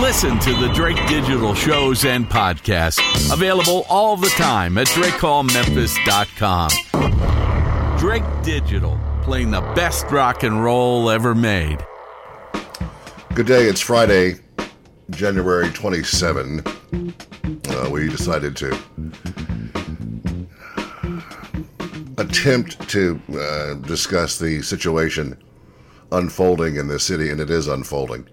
Listen to the Drake Digital shows and podcasts available all the time at DrakeHallMemphis.com. Drake Digital, playing the best rock and roll ever made. Good day. It's Friday, January 27. Uh, we decided to attempt to uh, discuss the situation unfolding in this city, and it is unfolding.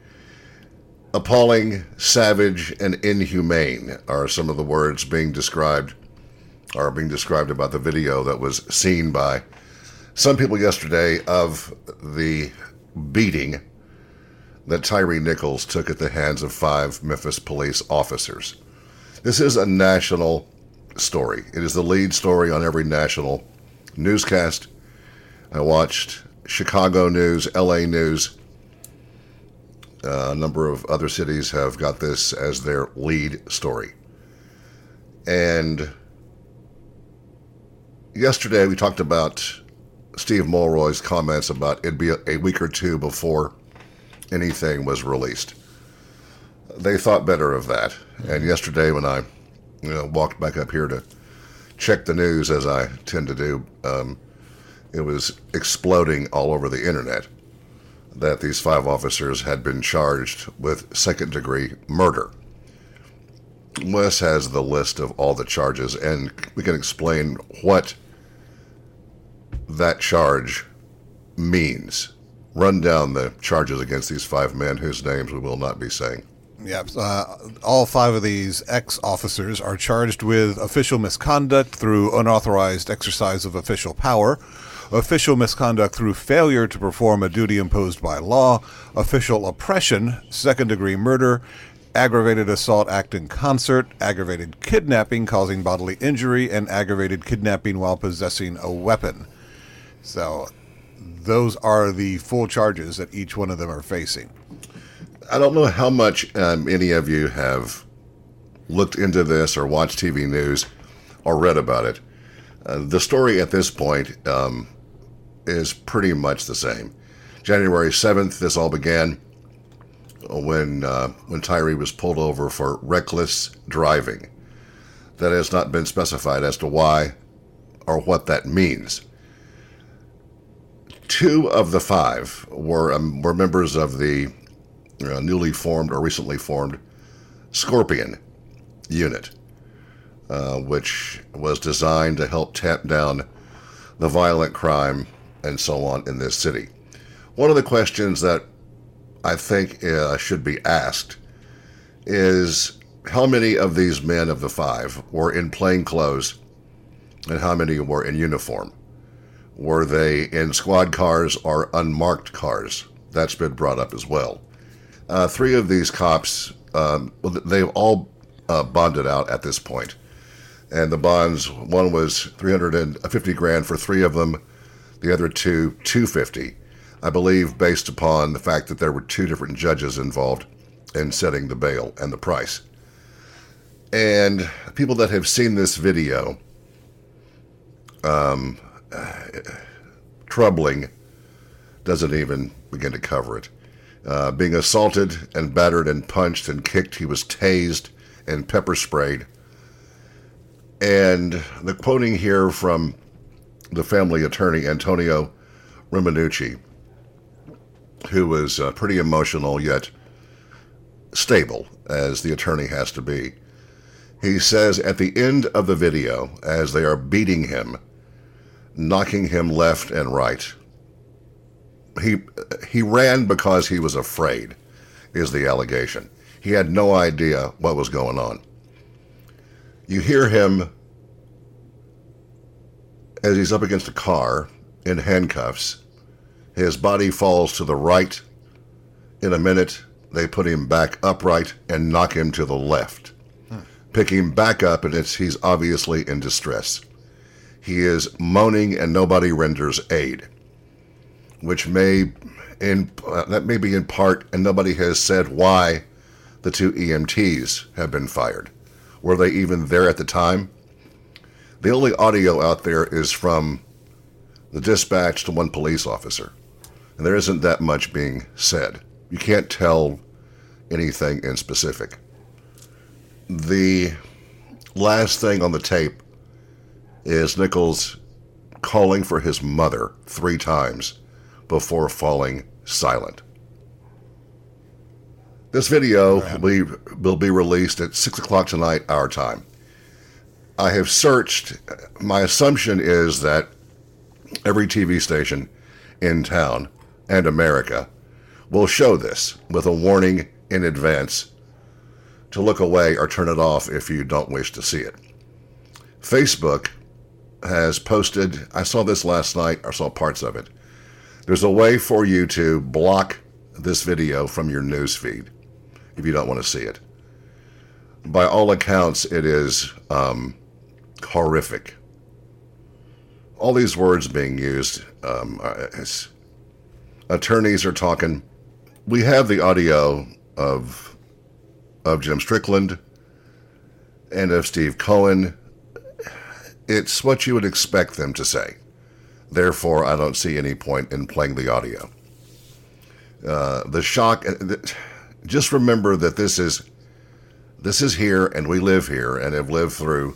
Appalling, savage, and inhumane are some of the words being described, are being described about the video that was seen by some people yesterday of the beating that Tyre Nichols took at the hands of five Memphis police officers. This is a national story. It is the lead story on every national newscast. I watched Chicago News, LA News, uh, a number of other cities have got this as their lead story. And yesterday we talked about Steve Mulroy's comments about it'd be a, a week or two before anything was released. They thought better of that. And yesterday when I you know, walked back up here to check the news, as I tend to do, um, it was exploding all over the internet that these five officers had been charged with second degree murder. Wes has the list of all the charges, and we can explain what that charge means. Run down the charges against these five men whose names we will not be saying. Yep. Uh, all five of these ex officers are charged with official misconduct through unauthorized exercise of official power, official misconduct through failure to perform a duty imposed by law, official oppression, second degree murder, aggravated assault act in concert, aggravated kidnapping causing bodily injury, and aggravated kidnapping while possessing a weapon. So, those are the full charges that each one of them are facing. I don't know how much um, any of you have looked into this or watched TV news or read about it. Uh, the story at this point um, is pretty much the same. January 7th, this all began when, uh, when Tyre was pulled over for reckless driving. That has not been specified as to why or what that means. Two of the five were, um, were members of the uh, newly formed or recently formed Scorpion unit, uh, which was designed to help tamp down the violent crime and so on in this city. One of the questions that I think uh, should be asked is how many of these men of the five were in plain clothes and how many were in uniform? Were they in squad cars or unmarked cars? That's been brought up as well. Uh, three of these cops, um, they've all uh, bonded out at this point. And the bonds, one was 350 grand for three of them, the other two 250 i believe based upon the fact that there were two different judges involved in setting the bail and the price. And people that have seen this video um, troubling doesn't even begin to cover it. Uh, being assaulted and battered and punched and kicked he was tased and pepper sprayed. And the quoting here from the family attorney, Antonio Romanucci, who was uh, pretty emotional yet stable, as the attorney has to be. He says at the end of the video, as they are beating him, knocking him left and right, he, he ran because he was afraid, is the allegation. He had no idea what was going on. You hear him as he's up against a car in handcuffs. His body falls to the right. In a minute, they put him back upright and knock him to the left. Hmm. Pick him back up, and he's obviously in distress. He is moaning, and nobody renders aid, which may, in uh, that may be in part, and nobody has said why the two EMTs have been fired. Were they even there at the time? The only audio out there is from the dispatch to one police officer. And there isn't that much being said. You can't tell anything in specific. The last thing on the tape is Nichols calling for his mother three times before falling silent. This video we, will be released at 6 o'clock tonight, our time. I have searched. My assumption is that every TV station in town and America will show this with a warning in advance to look away or turn it off if you don't wish to see it. Facebook has posted, I saw this last night, I saw parts of it. There's a way for you to block this video from your news feed if you don't want to see it. By all accounts, it is um, horrific. All these words being used, um, attorneys are talking. We have the audio of of Jim Strickland and of Steve Cohen. It's what you would expect them to say. Therefore, I don't see any point in playing the audio. Uh, the shock. Uh, just remember that this is this is here, and we live here, and have lived through.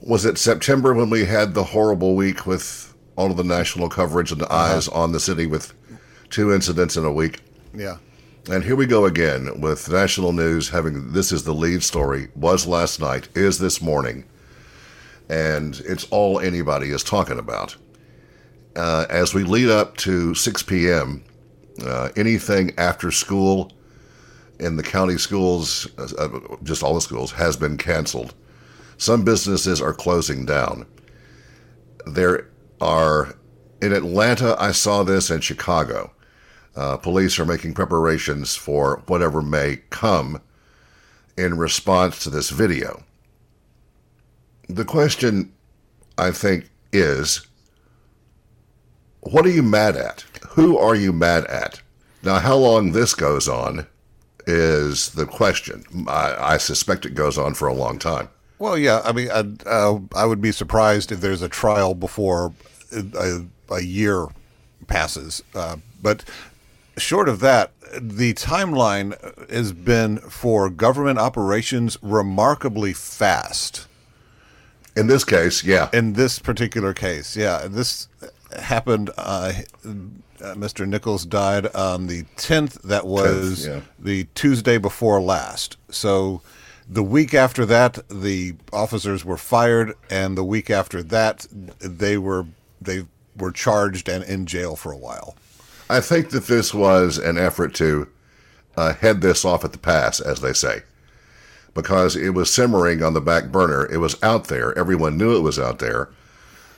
Was it September when we had the horrible week with all of the national coverage and the uh-huh. eyes on the city with two incidents in a week? Yeah. And here we go again with national news having this is the lead story, was last night, is this morning. And it's all anybody is talking about. Uh, as we lead up to 6 p.m., uh, anything after school in the county schools, uh, just all the schools, has been canceled. Some businesses are closing down. There are, in Atlanta, I saw this in Chicago uh, police are making preparations for whatever may come in response to this video. The question, I think, is what are you mad at? Who are you mad at? Now, how long this goes on is the question. I, I suspect it goes on for a long time. Well, yeah. I mean, I, uh, I would be surprised if there's a trial before a, a year passes. Uh, but short of that, the timeline has been for government operations remarkably fast. In this case, yeah. In this particular case, yeah. This happened. Uh, Mr. Nichols died on the 10th. That was 10th, yeah. the Tuesday before last. So the week after that, the officers were fired, and the week after that, they were they were charged and in jail for a while. I think that this was an effort to uh, head this off at the pass, as they say, because it was simmering on the back burner. It was out there. Everyone knew it was out there.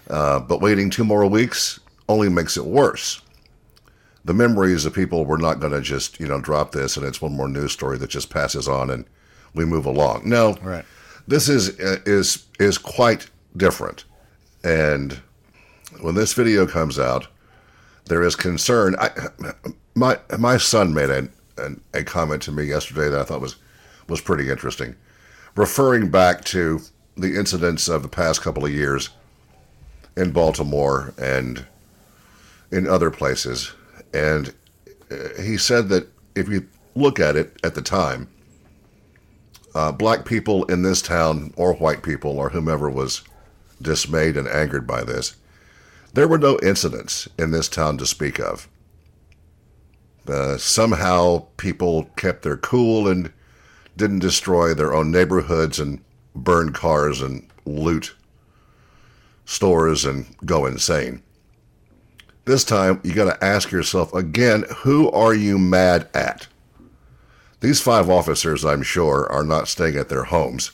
Uh, but waiting two more weeks only makes it worse. The memories of people were not going to just, you know, drop this and it's one more news story that just passes on and we move along. No, right. This is uh, is is quite different. And when this video comes out, there is concern. I, my my son made a, a, a comment to me yesterday that I thought was was pretty interesting, referring back to the incidents of the past couple of years in Baltimore and in other places, and uh, he said that if you look at it at the time, uh, black people in this town or white people or whomever was dismayed and angered by this there were no incidents in this town to speak of. Uh, somehow people kept their cool and didn't destroy their own neighborhoods and burn cars and loot stores and go insane. This time, you got to ask yourself again who are you mad at? These five officers, I'm sure, are not staying at their homes.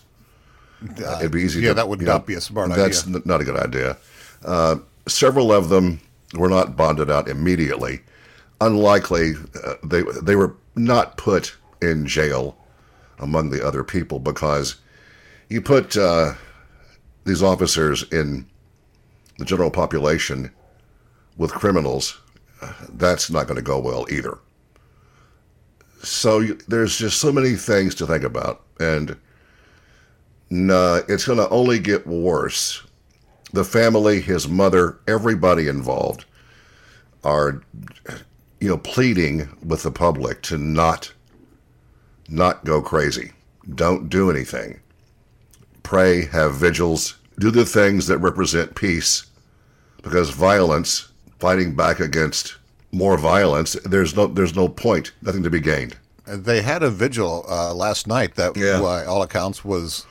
Uh, It'd be easy. Yeah, to, that would not know, be a smart that's idea. That's not a good idea. Uh, several of them were not bonded out immediately. Unlikely, uh, they they were not put in jail among the other people because you put uh, these officers in the general population with criminals, that's not going to go well either. So there's just so many things to think about, and no, it's going to only get worse the family, his mother, everybody involved are, you know, pleading with the public to not not go crazy. Don't do anything. Pray, have vigils, do the things that represent peace because violence, fighting back against more violence, there's no there's no point, nothing to be gained. They had a vigil uh, last night that, Yeah. by all accounts, was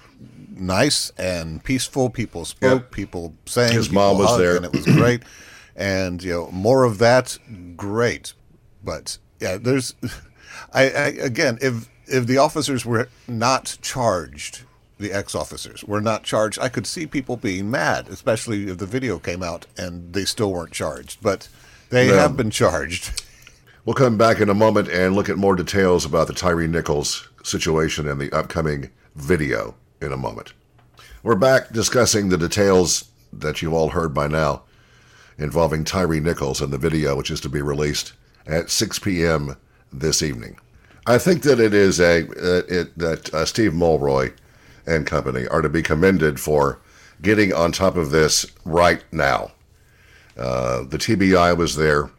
nice and peaceful. People spoke, Yep. people sang. His people mom was hugged, there. and it was great. and you know, more of that, great. But yeah, there's, I, I again, if if the officers were not charged, the ex-officers were not charged, I could see people being mad, especially if the video came out and they still weren't charged. But they have been charged. We'll come back in a moment and look at more details about the Tyre Nichols situation and the upcoming video in a moment. We're back discussing the details that you've all heard by now involving Tyre Nichols and the video, which is to be released at 6 p.m. this evening. I think that it is a uh, it, that uh, Steve Mulroy and company are to be commended for getting on top of this right now. Uh, the TBI was there.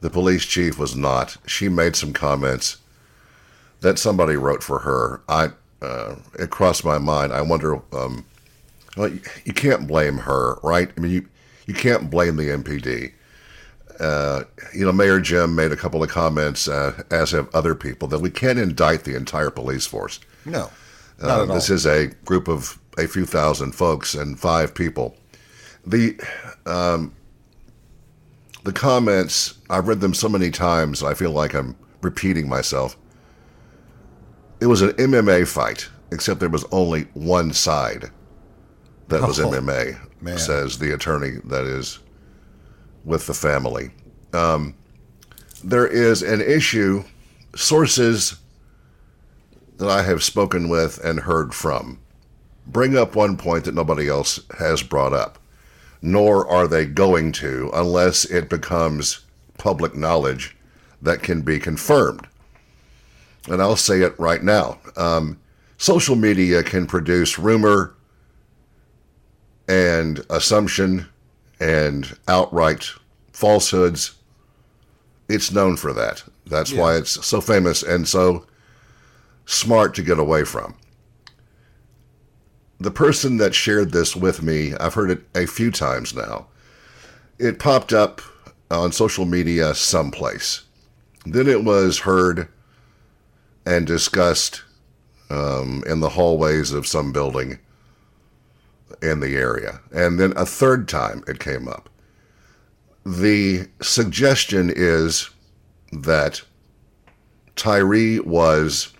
The police chief was not. She made some comments that somebody wrote for her. I uh, it crossed my mind. I wonder. Um, well, you, you can't blame her, right? I mean, you you can't blame the MPD. Uh, you know, Mayor Jim made a couple of comments, uh, as have other people, that we can't indict the entire police force. No, not Uh, at all. this is a group of a few thousand folks and five people. The um, the comments I've read them so many times. I feel like I'm repeating myself. It was an MMA fight, except there was only one side that was Oh, MMA. man. Says the attorney that is with the family. Um, there is an issue. Sources that I have spoken with and heard from bring up one point that nobody else has brought up, nor are they going to unless it becomes public knowledge that can be confirmed. And I'll say it right now. Um, social media can produce rumor and assumption and outright falsehoods. It's known for that. That's why it's so famous and so smart to get away from. The person that shared this with me, I've heard it a few times now. It popped up on social media someplace. Then it was heard and discussed um, in the hallways of some building in the area. And then a third time it came up. The suggestion is that Tyre was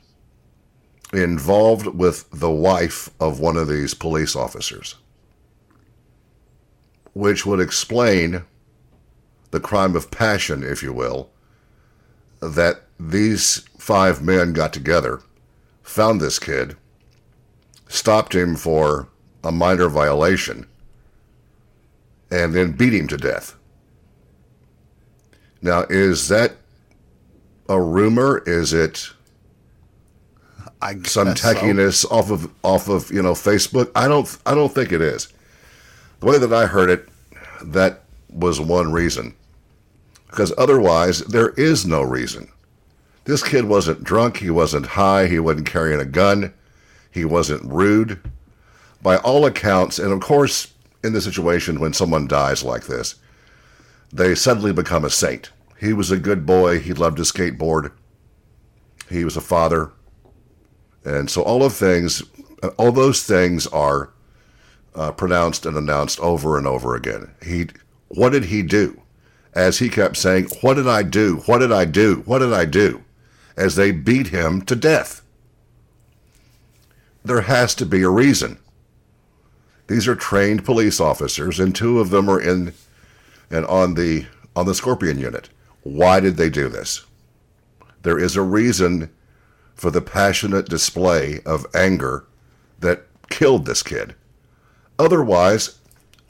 involved with the wife of one of these police officers, which would explain the crime of passion, if you will, that these five men got together, found this kid, stopped him for a minor violation, and then beat him to death. Now, is that a rumor? Is it some guess so. techiness off of off of you know Facebook. I don't I don't think it is. The way that I heard it, that was one reason. Because otherwise, there is no reason. This kid wasn't drunk. He wasn't high. He wasn't carrying a gun. He wasn't rude. By all accounts, and of course, in the situation when someone dies like this, they suddenly become a saint. He was a good boy. He loved to skateboard. He was a father. And so all of things, all those things are uh, pronounced and announced over and over again. He, what did he do? As he kept saying, "What did I do? What did I do? What did I do?" As they beat him to death. There has to be a reason. These are trained police officers, and two of them are in and on the on the Scorpion unit. Why did they do this? There is a reason for the passionate display of anger that killed this kid. Otherwise,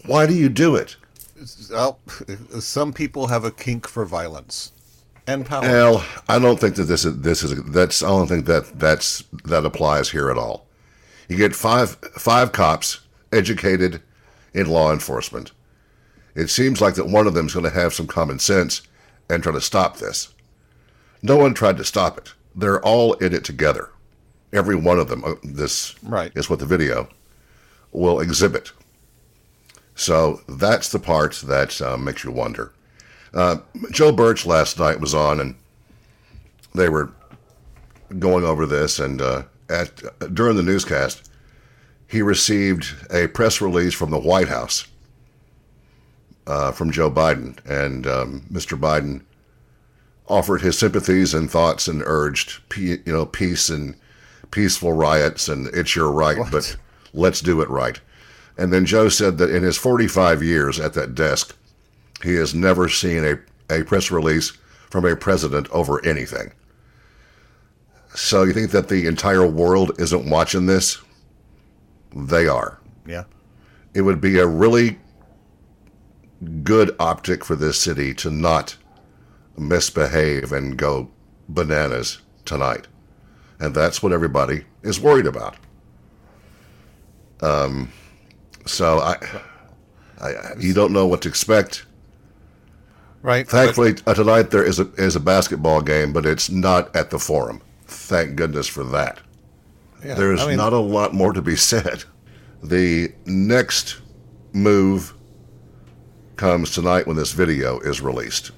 why do you do it? Well, some people have a kink for violence and power. Well, I don't think that this is this is that's I don't think that that's that applies here at all. You get five five cops educated in law enforcement. It seems like that one of them is going to have some common sense and try to stop this. No one tried to stop it. They're all in it together. Every one of them, uh, this Right. is what the video will exhibit. So that's the part that uh, makes you wonder. Uh, Joe Birch last night was on, and they were going over this. And uh, at during the newscast, he received a press release from the White House uh, from Joe Biden, and um, Mr. Biden offered his sympathies and thoughts and urged, you know, peace and peaceful riots, and it's your right, but let's do it right. And then Joe said that in his 45 years at that desk, he has never seen a, a press release from a president over anything. So you think that the entire world isn't watching this? They are. Yeah. It would be a really good optic for this city to not misbehave and go bananas tonight. And that's what everybody is worried about. Um, so I, I, you don't know what to expect. Right. Thankfully, uh, tonight there is a is a basketball game, but it's not at the Forum. Thank goodness for that. Yeah, There's I mean, not a lot more to be said. The next move comes tonight when this video is released.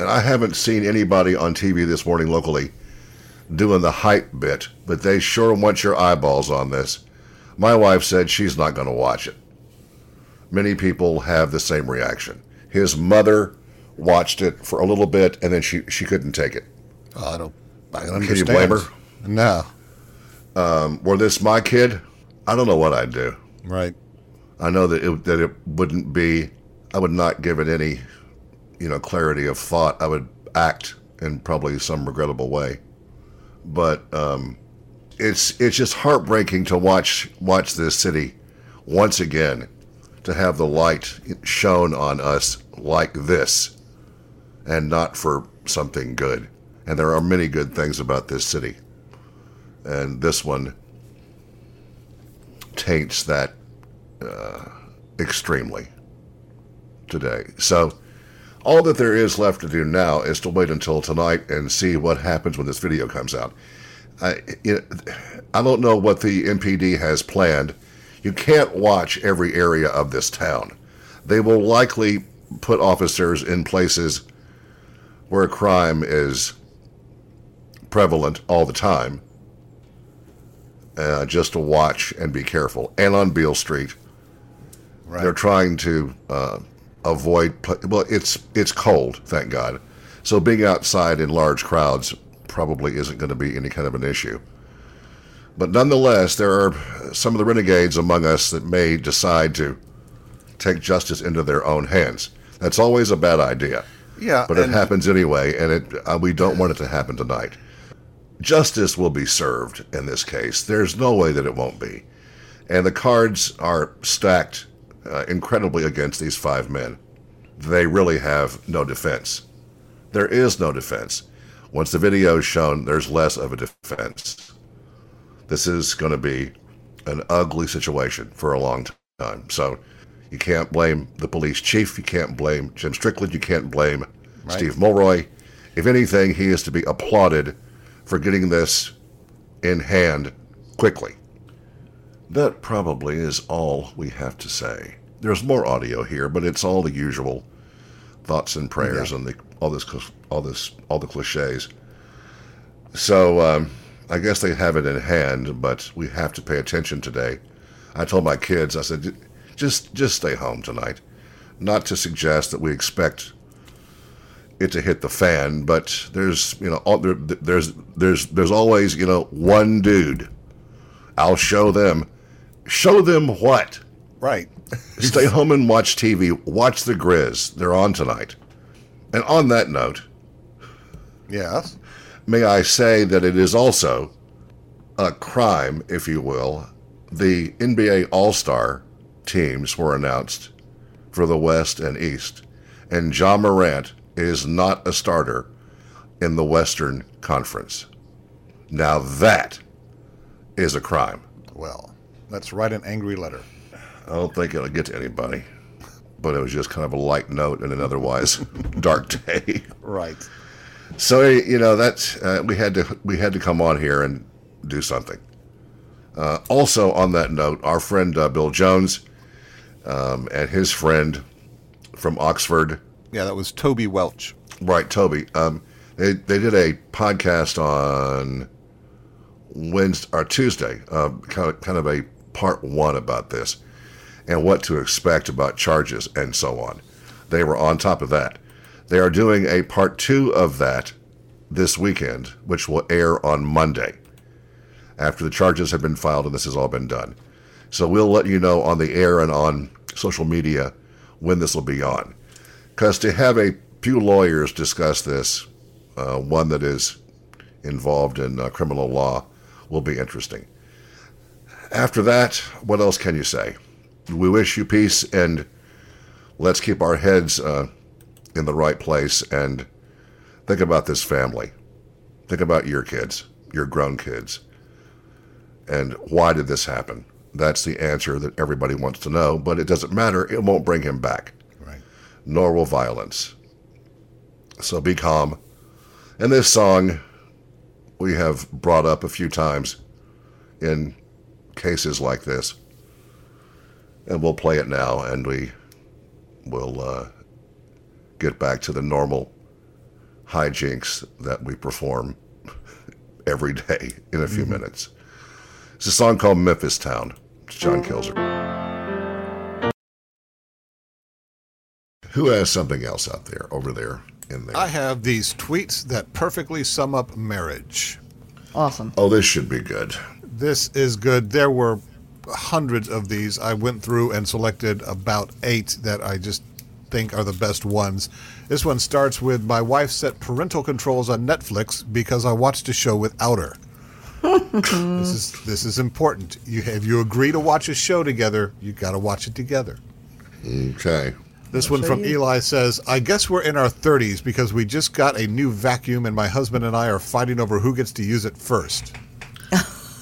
And I haven't seen anybody on TV this morning locally doing the hype bit, but they sure want your eyeballs on this. My wife said she's not going to watch it. Many people have the same reaction. His mother watched it for a little bit and then she, she couldn't take it. I don't. I can you blame her? No. Um, Were this my kid? I don't know what I'd do. Right. I know that it, that it wouldn't be. I would not give it any, you know, clarity of thought. I would act in probably some regrettable way, but um, it's it's just heartbreaking to watch watch this city once again to have the light shown on us like this, and not for something good. And there are many good things about this city, and this one taints that extremely today. So, all that there is left to do now is to wait until tonight and see what happens when this video comes out. I, I don't know what the MPD has planned. You can't watch every area of this town. They will likely put officers in places where crime is prevalent all the time, uh, just to watch and be careful. And on Beale Street, Right. they're trying to uh, avoid. Well, it's it's cold, thank God. So being outside in large crowds probably isn't going to be any kind of an issue. But nonetheless, there are some of the renegades among us that may decide to take justice into their own hands. That's always a bad idea. Yeah, But it happens anyway, and it uh, we don't want it to happen tonight. Justice will be served in this case. There's no way that it won't be. And the cards are stacked uh, incredibly against these five men. They really have no defense. There is no defense. Once the video is shown, there's less of a defense. This is going to be an ugly situation for a long time. So you can't blame the police chief. You can't blame Jim Strickland. You can't blame Steve Mulroy. If anything, he is to be applauded for getting this in hand quickly. That probably is all we have to say. There's more audio here, but it's all the usual thoughts and prayers and the, all this, all this, all the cliches. So um, I guess they have it in hand, but we have to pay attention today. I told my kids, I said, just just stay home tonight. Not to suggest that we expect it to hit the fan, but there's you know all, there, there's there's there's always you know one dude. I'll show them. Show them what? Right. Stay home and watch TV. Watch the Grizz. They're on tonight. And on that note, Yes. may I say that it is also a crime, if you will. The NBA All Star teams were announced for the West and East, and Ja Morant is not a starter in the Western Conference. Now that is a crime. Well, let's write an angry letter. I don't think it'll get to anybody, but it was just kind of a light note in an otherwise dark day. Right. So you know that uh, we had to we had to come on here and do something. Uh, also, on that note, our friend uh, Bill Jones um, and his friend from Oxford, Yeah, that was Toby Welch. right, Toby, um, they, they did a podcast on Wednesday or Tuesday, uh, kind, of, kind of a part one about this and what to expect about charges and so on. They were on top of that. They are doing a part two of that this weekend, which will air on Monday after the charges have been filed and this has all been done. So we'll let you know on the air and on social media when this will be on. Because to have a few lawyers discuss this, uh, one that is involved in uh, criminal law, will be interesting. After that, what else can you say? We wish you peace and let's keep our heads uh, in the right place and think about this family. Think about your kids, your grown kids. And why did this happen? That's the answer that everybody wants to know, but it doesn't matter. It won't bring him back, Right. nor will violence. So be calm. And this song we have brought up a few times in cases like this. And we'll play it now and we will uh, get back to the normal hijinks that we perform every day in a few minutes. It's a song called Memphis Town. It's John Kilzer. Who has something else out there, over there, in there? I have these tweets that perfectly sum up marriage. Awesome. oh, this should be good. This is good. There were hundreds of these. I went through and selected about eight that I just think are the best ones. This one starts with My wife set parental controls on Netflix because I watched a show without her. this is this is important. You if you agree to watch a show together, you got to watch it together. Okay. This one from Eli says, I guess we're in our 30s because we just got a new vacuum and my husband and I are fighting over who gets to use it first.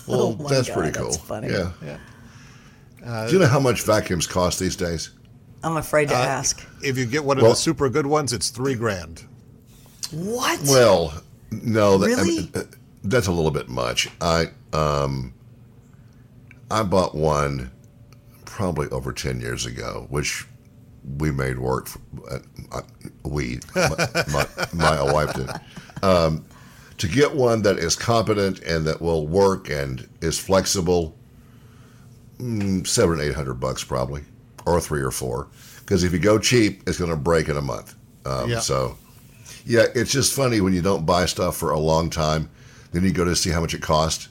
Well, Oh my that's God, pretty cool. that's funny. Yeah. Yeah. Do you know how much vacuums cost these days? I'm afraid to ask. If you get one of Well- the super good ones, it's three grand. What? Well, no, that, I Really? mean, uh, that's a little bit much. I um, I bought one probably over ten years ago, which we made work. For, uh, uh, we, my, my, my wife did. Um, to get one that is competent and that will work and is flexible, mm, seven, eight hundred bucks probably, or three or four. Because if you go cheap, it's going to break in a month. Um, Yeah. So, yeah, it's just funny when you don't buy stuff for a long time, then you go to see how much it cost.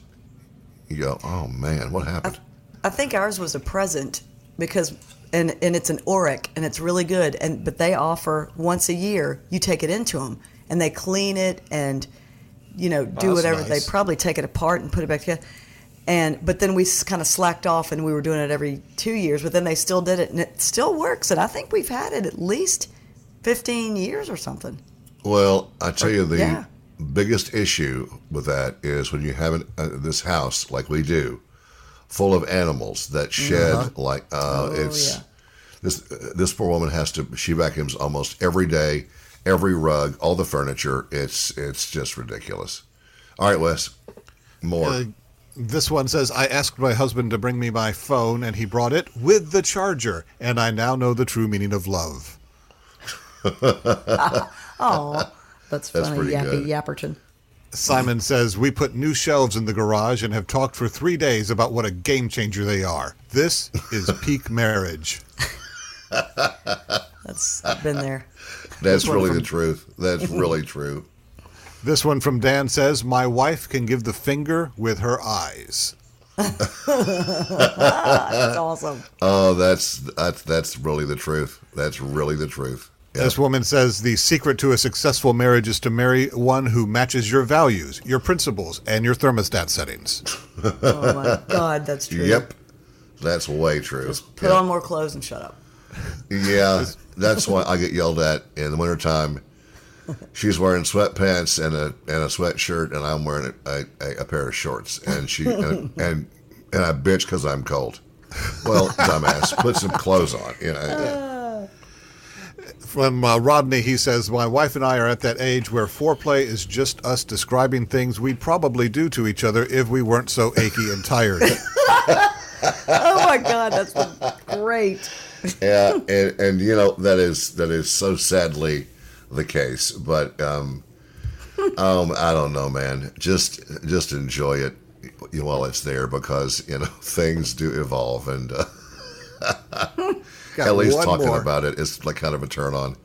You go, oh man, what happened? I think ours was a present because and and it's an Oreck and it's really good and but they offer once a year you take it into them and they clean it and you know do that's whatever nice. they probably take it apart and put it back together and but then we kind of slacked off and we were doing it every two years but then they still did it and it still works and I think we've had it at least 15 years or something Well, I tell you, the yeah. biggest issue with that is when you have an, uh, this house like we do, full of animals that shed like uh, it's yeah. this uh, this poor woman has to she vacuums almost every day, every rug, all the furniture. It's it's just ridiculous. All right, Wes, more. Uh, this one says, I asked my husband to bring me my phone, and he brought it with the charger, and I now know the true meaning of love. oh that's That's funny pretty yappy good. yapperton Simon says, We put new shelves in the garage and have talked for three days about what a game changer they are. This is peak marriage. that's I've been there That's really from- the truth. That's really true. This one from Dan says, My wife can give the finger with her eyes. that's awesome Oh, that's that's that's really the truth. That's really the truth. Yeah. This woman says, The secret to a successful marriage is to marry one who matches your values, your principles, and your thermostat settings. oh my god that's true Yep, that's way true. Just put Yeah. on more clothes and shut up Yeah, that's why I get yelled at in the wintertime. She's wearing sweatpants and a and a sweatshirt, and I'm wearing a, a, a pair of shorts, and she and and, and I bitch because I'm cold. Well, dumbass, put some clothes on. You know, from uh, Rodney, he says, My wife and I are at that age where foreplay is just us describing things we'd probably do to each other if we weren't so achy and tired. Oh my God, that's great. yeah, and, and you know that is that is so sadly the case. But um, um, I don't know, man. Just just enjoy it while it's there because you know things do evolve, and uh, at least talking more. about it is like kind of a turn on.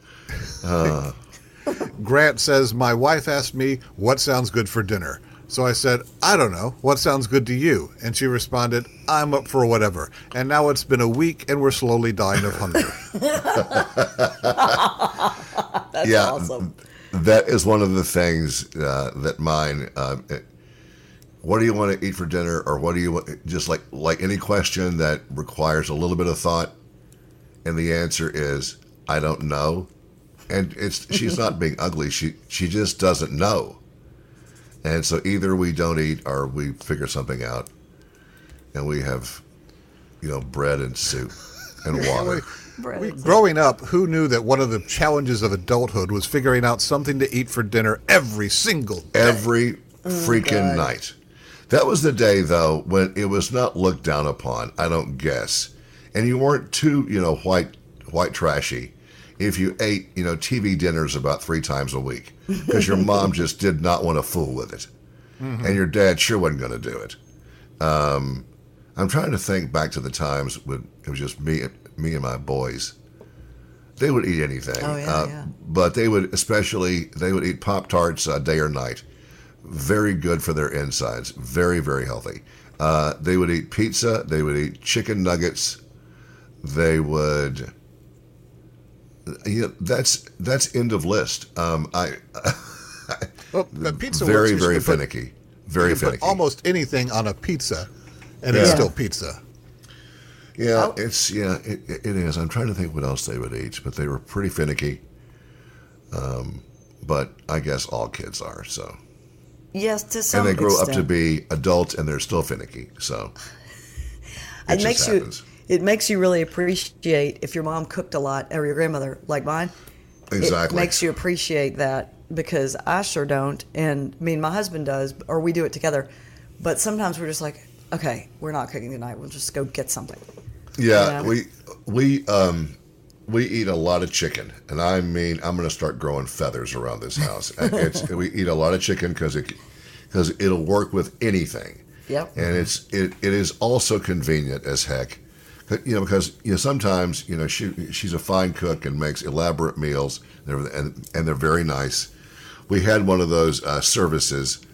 Grant says, My wife asked me what sounds good for dinner. So I said, I don't know. What sounds good to you? And she responded, I'm up for whatever. And now it's been a week and we're slowly dying of hunger. That's yeah, awesome. that is one of the things uh, that mine. Uh, it- what do you want to eat for dinner, or what do you want? Just like like any question that requires a little bit of thought, and the answer is I don't know, and it's she's not being ugly. She she just doesn't know, and so either we don't eat or we figure something out, and we have, you know, bread and soup and water. Bread. Growing up, who knew that one of the challenges of adulthood was figuring out something to eat for dinner every single day? every freaking night. That was the day though when it was not looked down upon. I don't guess, and you weren't too you know white white trashy if you ate you know TV dinners about three times a week because your mom just did not want to fool with it, and your dad sure wasn't going to do it. Um, I'm trying to think back to the times when it was just me me and my boys. They would eat anything, Oh, yeah, uh, yeah. but they would especially they would eat Pop Tarts uh, day or night. Very good for their insides. Very very healthy. Uh, they would eat pizza. They would eat chicken nuggets. They would. Yeah, that's that's end of list. Um, I Well, the pizza very works. Very can put- finicky. Very you can put finicky. almost anything on a pizza, and it's still pizza. Yeah, it's yeah, it, it is. I'm trying to think what else they would eat, but they were pretty finicky. Um, but I guess all kids are so, Yes, to some and they grow up to be adults, and they're still finicky. So it, it just makes happens. you it makes you really appreciate if your mom cooked a lot or your grandmother like mine exactly it makes you appreciate that because i sure don't and I mean my husband does or we do it together but sometimes we're just like okay we're not cooking tonight we'll just go get something Yeah, we we um we eat a lot of chicken, and I mean I'm going to start growing feathers around this house. It's we eat a lot of chicken because it because it'll work with anything. Yep. And it's it, it is also convenient as heck. You know, because you know sometimes you know she she's a fine cook and makes elaborate meals, and and, and they're very nice. We had one of those uh, services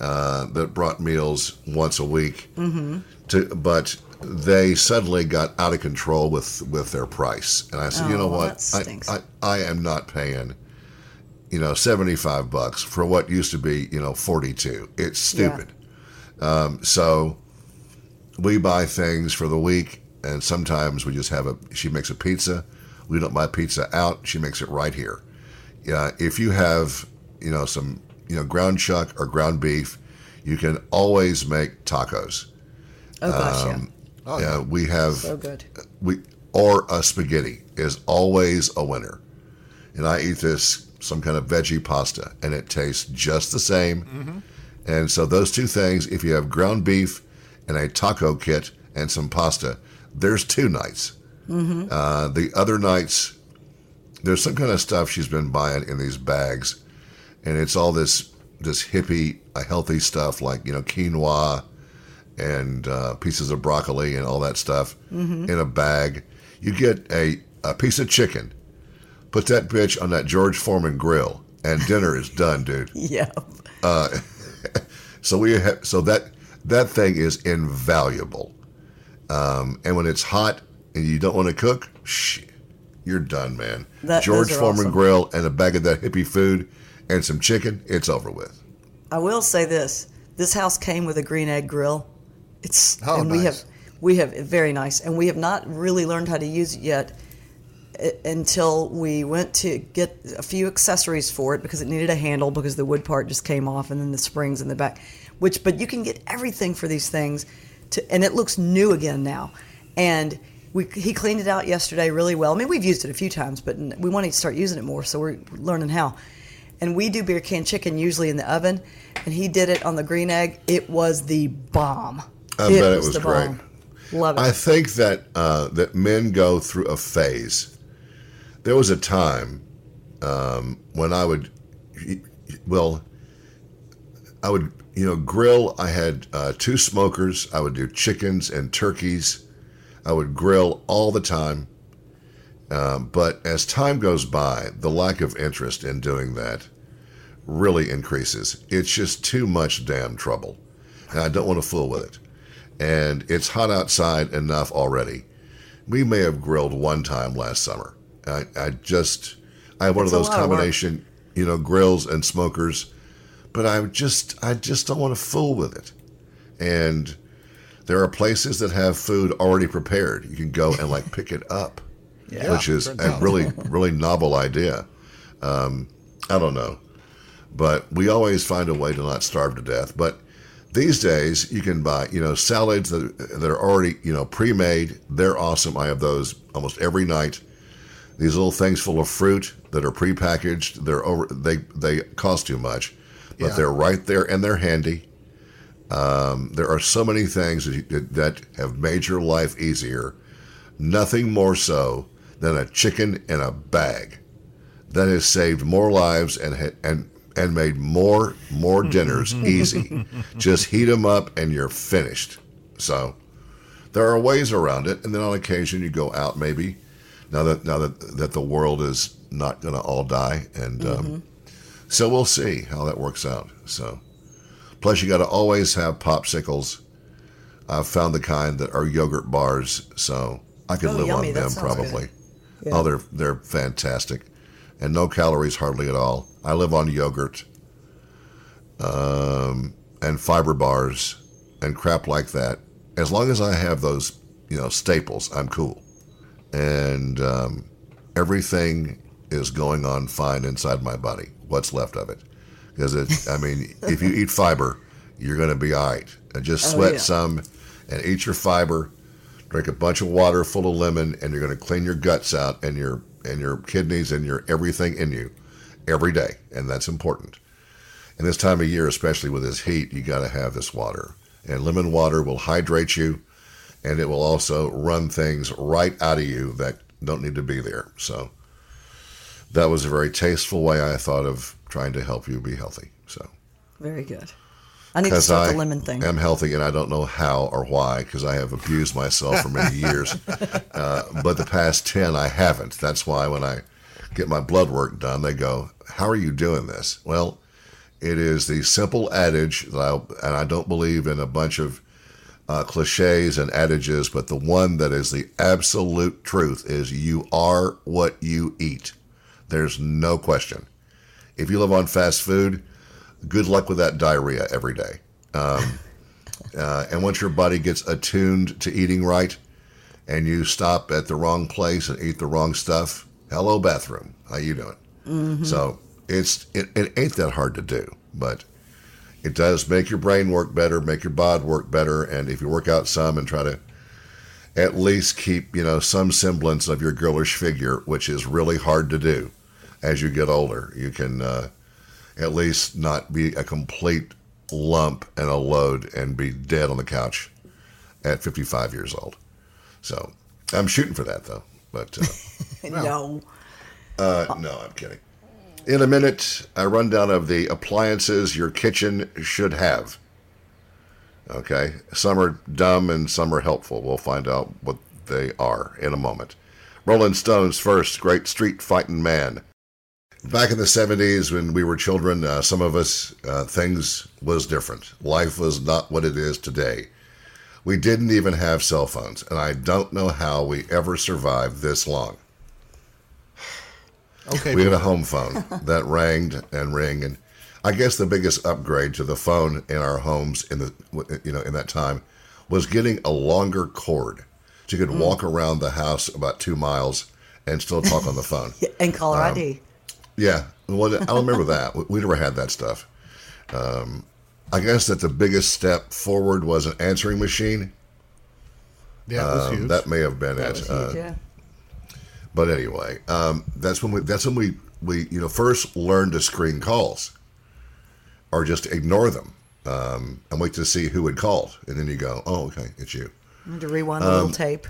uh, that brought meals once a week. Mm-hmm. To, but they suddenly got out of control with with their price, and I said, you Oh, know well, what. I, I I am not paying, you know, seventy five bucks for what used to be you know forty two. It's stupid. Um, so we buy things for the week, and sometimes we just have a. She makes a pizza. We don't buy pizza out. She makes it right here. Yeah, if you have you know some you know ground chuck or ground beef, you can always make tacos. oh gosh Um, Oh, yeah, we have so good we or a spaghetti is always a winner. And I eat this some kind of veggie pasta, and it tastes just the same. And so those two things, if you have ground beef and a taco kit and some pasta, there's two nights. Uh, the other nights, there's some kind of stuff she's been buying in these bags, and it's all this this hippie, uh, healthy stuff like you know quinoa and uh, pieces of broccoli and all that stuff in a bag. You get a, a piece of chicken, put that bitch on that George Foreman grill, and dinner is done, dude. yeah So we have, so that that thing is invaluable. Um, and when it's hot and you don't want to cook, shh, you're done, man. That- George Foreman awesome. grill and a bag of that hippie food and some chicken, it's over with. I will say this: this house came with a green egg grill. It's Oh, and we have nice. we have very nice, and we have not really learned how to use it yet uh, until we went to get a few accessories for it because it needed a handle because the wood part just came off and then the springs in the back. Which, but you can get everything for these things, to, and it looks new again now. And we, he cleaned it out yesterday really well. I mean, we've used it a few times, but we want to start using it more, so we're learning how. And we do beer can chicken usually in the oven, and he did it on the green egg. It was the bomb. I bet it was the great. bomb. Love it. I think that uh, that men go through a phase. There was a time um, when I would, well, I would you know grill. I had uh, two smokers. I would do chickens and turkeys. I would grill all the time. Um, but as time goes by, the lack of interest in doing that really increases. It's just too much damn trouble, and I don't want to fool with it and it's hot outside enough already. We may have grilled one time last summer. I, I just, I have one It's of those lot of combination, you know, grills and smokers, but I just, I just don't want to fool with it. And there are places that have food already prepared. You can go and like pick it up, Yeah, which is a really, really novel idea. Um, I don't know, but we always find a way to not starve to death. But these days, you can buy, you know, salads that, that are already, you know, pre-made. They're awesome. I have those almost every night. These little things full of fruit that are pre-packaged. They're over. They they cost too much, but Yeah. they're right there and they're handy. Um, there are so many things that, that have made your life easier. Nothing more so than a chicken in a bag that has saved more lives and and and made more more dinners easy. Just heat them up and you're finished. So there are ways around it, and then on occasion you go out maybe. Now that now that that the world is not going to all die, and um, so we'll see how that works out. So plus you got to always have popsicles. I've found the kind that are yogurt bars, so I could Oh, live yummy. on them probably. Yeah. Oh, they're they're fantastic, and no calories hardly at all. I live on yogurt, um, and fiber bars, and crap like that. As long as I have those, you know, staples, I'm cool, and um, everything is going on fine inside my body. What's left of it? Because it, I mean, if you eat fiber, you're going to be all right. And just Oh, sweat yeah. some, and eat your fiber drink a bunch of water full of lemon and you're going to clean your guts out and your and your kidneys and your everything in you every day and that's important and this time of year especially with this heat you got to have this water and lemon water will hydrate you and it will also run things right out of you that don't need to be there so that was a very tasteful way i thought of trying to help you be healthy so Very good. I need to start I the lemon thing. I am healthy and I don't know how or why because I have abused myself for many years. Uh, but the past 10, I haven't. That's why when I get my blood work done, they go, How are you doing this? Well, it is the simple adage that I, and I don't believe in a bunch of uh, cliches and adages, but the one that is the absolute truth is you are what you eat. There's no question. If you live on fast food, good luck with that diarrhea every day. Um, uh, and once your body gets attuned to eating right, and you stop at the wrong place and eat the wrong stuff, hello bathroom, how you doing? So it's it, it ain't that hard to do, but it does make your brain work better, make your bod work better, and if you work out some and try to at least keep you know some semblance of your girlish figure, which is really hard to do as you get older, you can. Uh, at least not be a complete lump and a load and be dead on the couch at 55 years old. So I'm shooting for that though. But uh, no. uh, no, I'm kidding. In a minute, a rundown of the appliances your kitchen should have. Okay, some are dumb and some are helpful. We'll find out what they are in a moment. Rolling Stones first, great street fighting man. Back in the 70s when we were children, uh, some of us, uh, things was different. Life was not what it is today. We didn't even have cell phones, and I don't know how we ever survived this long. Okay. We had a home phone that rang and rang, and I guess the biggest upgrade to the phone in our homes in the you know in that time was getting a longer cord, so you could walk around the house about two miles and still talk on the phone. And caller Um, ID. Yeah, well, I don't remember that. We- We never had that stuff. Um, I guess that the biggest step forward was an answering machine. Yeah, Um, huge. that may have been That it. was Uh, yeah. But anyway, um, that's when we that's when we we you know first learned to screen calls, or just ignore them, um, and wait to see who had called, and then you go, oh okay, it's you. I had to rewind the Um, little tape.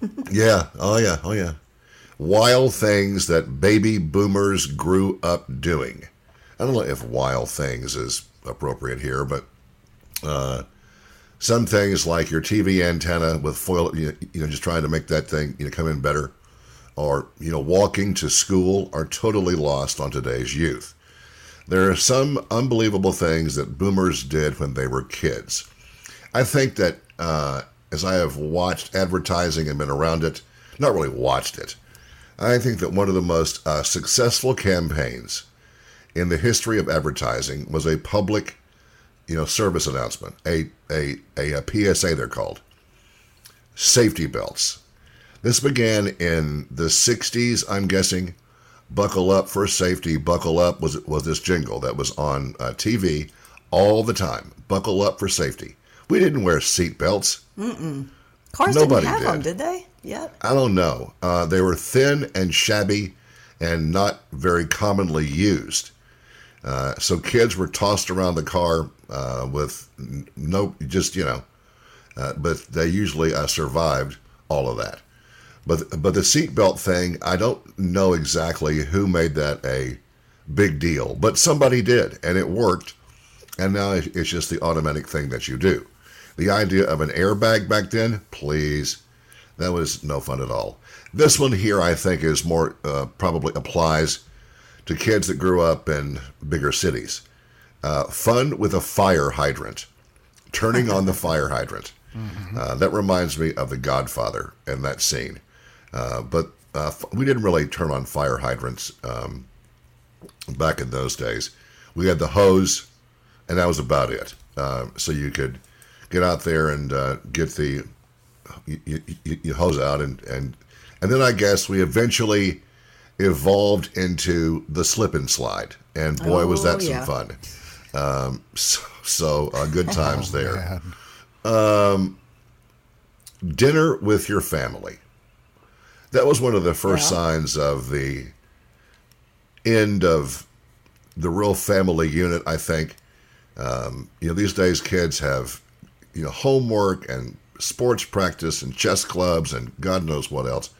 Yeah, oh yeah, oh yeah. Wild things that baby boomers grew up doing. I don't know if wild things is appropriate here, but uh, some things like your TV antenna with foil, you know, you know, just trying to make that thing you know come in better, or you know, walking to school are totally lost on today's youth. There are some unbelievable things that boomers did when they were kids. I think that uh, as I have watched advertising and been around it, not really watched it, I think that one of the most uh, successful campaigns in the history of advertising was a public, you know, service announcement, a a, a, a PSA they're called, safety belts. This began in the '60s, I'm guessing. Buckle up for safety. Buckle up was was this jingle that was on uh, TV all the time. Buckle up for safety. We didn't wear seat belts. Cars nobody didn't have did. them, did they? Yet. I don't know. Uh, they were thin and shabby and not very commonly used. Uh, so kids were tossed around the car uh, with no, just, you know, uh, but they usually uh, survived all of that. But, but the seatbelt thing, I don't know exactly who made that a big deal, but somebody did, and it worked. And now it's just the automatic thing that you do. The idea of an airbag back then, please, that was no fun at all. This one here, I think, is more uh, probably applies to kids that grew up in bigger cities. Uh, fun with a fire hydrant, turning on the fire hydrant. Uh, that reminds me of The Godfather and that scene. Uh, but uh, f- we didn't really turn on fire hydrants um, back in those days. We had the hose, and that was about it. Uh, so you could get out there and uh, get the you, you, you- hose out, and, and and then I guess we eventually evolved into the slip and slide, and boy was Oh, that some fun. Um, so so uh, good times there. Man. dinner with your family. That was one of the first Yeah. signs of the end of the real family unit, I think. Um, you know, these days kids have, you know, homework and sports practice and chess clubs and God knows what else.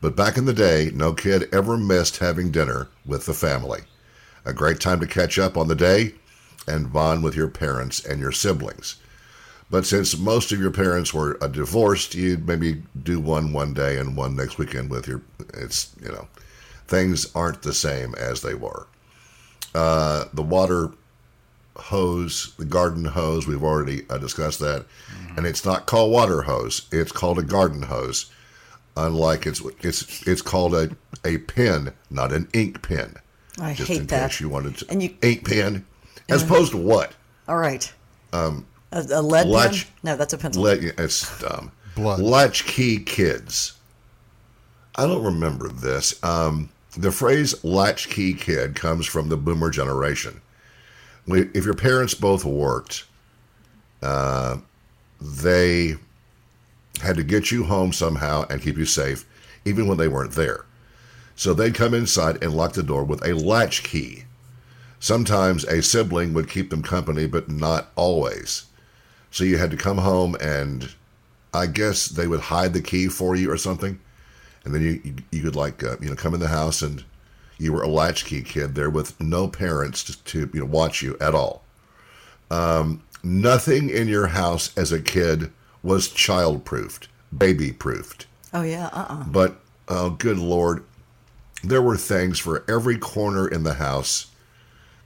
But back in the day, no kid ever missed having dinner with the family. A great time to catch up on the day and bond with your parents and your siblings. But since most of your parents were uh, divorced, you'd maybe do one one day and one next weekend with your. It's you know, things aren't the same as they were. Uh, the water hose, the garden hose, we've already uh, discussed that, and it's not called water hose; it's called a garden hose. Unlike it's it's it's called a a pen, not an ink pen. I Just hate in that. case you wanted to And you- ink pen, as opposed to what? All right. Um, a, a lead latch- pen? No, that's a pencil. Let, it's dumb. Blood. Latchkey kids. I don't remember this. Um, the phrase latchkey kid comes from the boomer generation. If your parents both worked, uh, they had to get you home somehow and keep you safe, even when they weren't there. So they'd come inside and lock the door with a latch key. Sometimes a sibling would keep them company, but not always. So you had to come home and I guess they would hide the key for you or something, and then you you, you could like uh, you know come in the house and you were a latchkey kid there with no parents to, to you know watch you at all. Um, nothing in your house as a kid was child proofed, baby proofed. Oh, yeah. Uh uh But oh, good lord, there were things for every corner in the house.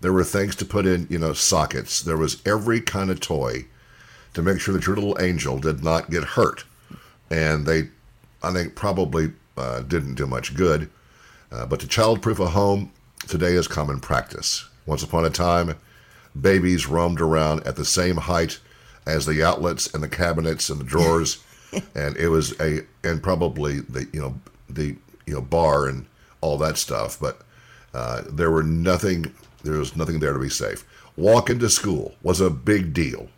There were things to put in, you know, sockets. There was every kind of toy to make sure that your little angel did not get hurt. And they, I think, probably uh, didn't do much good. Uh, but to childproof a home today is common practice. Once upon a time, babies roamed around at the same height as the outlets and the cabinets and the drawers, and it was a and probably the you know the you know bar and all that stuff. But uh, there were nothing. There was nothing there to be safe. Walking to school was a big deal.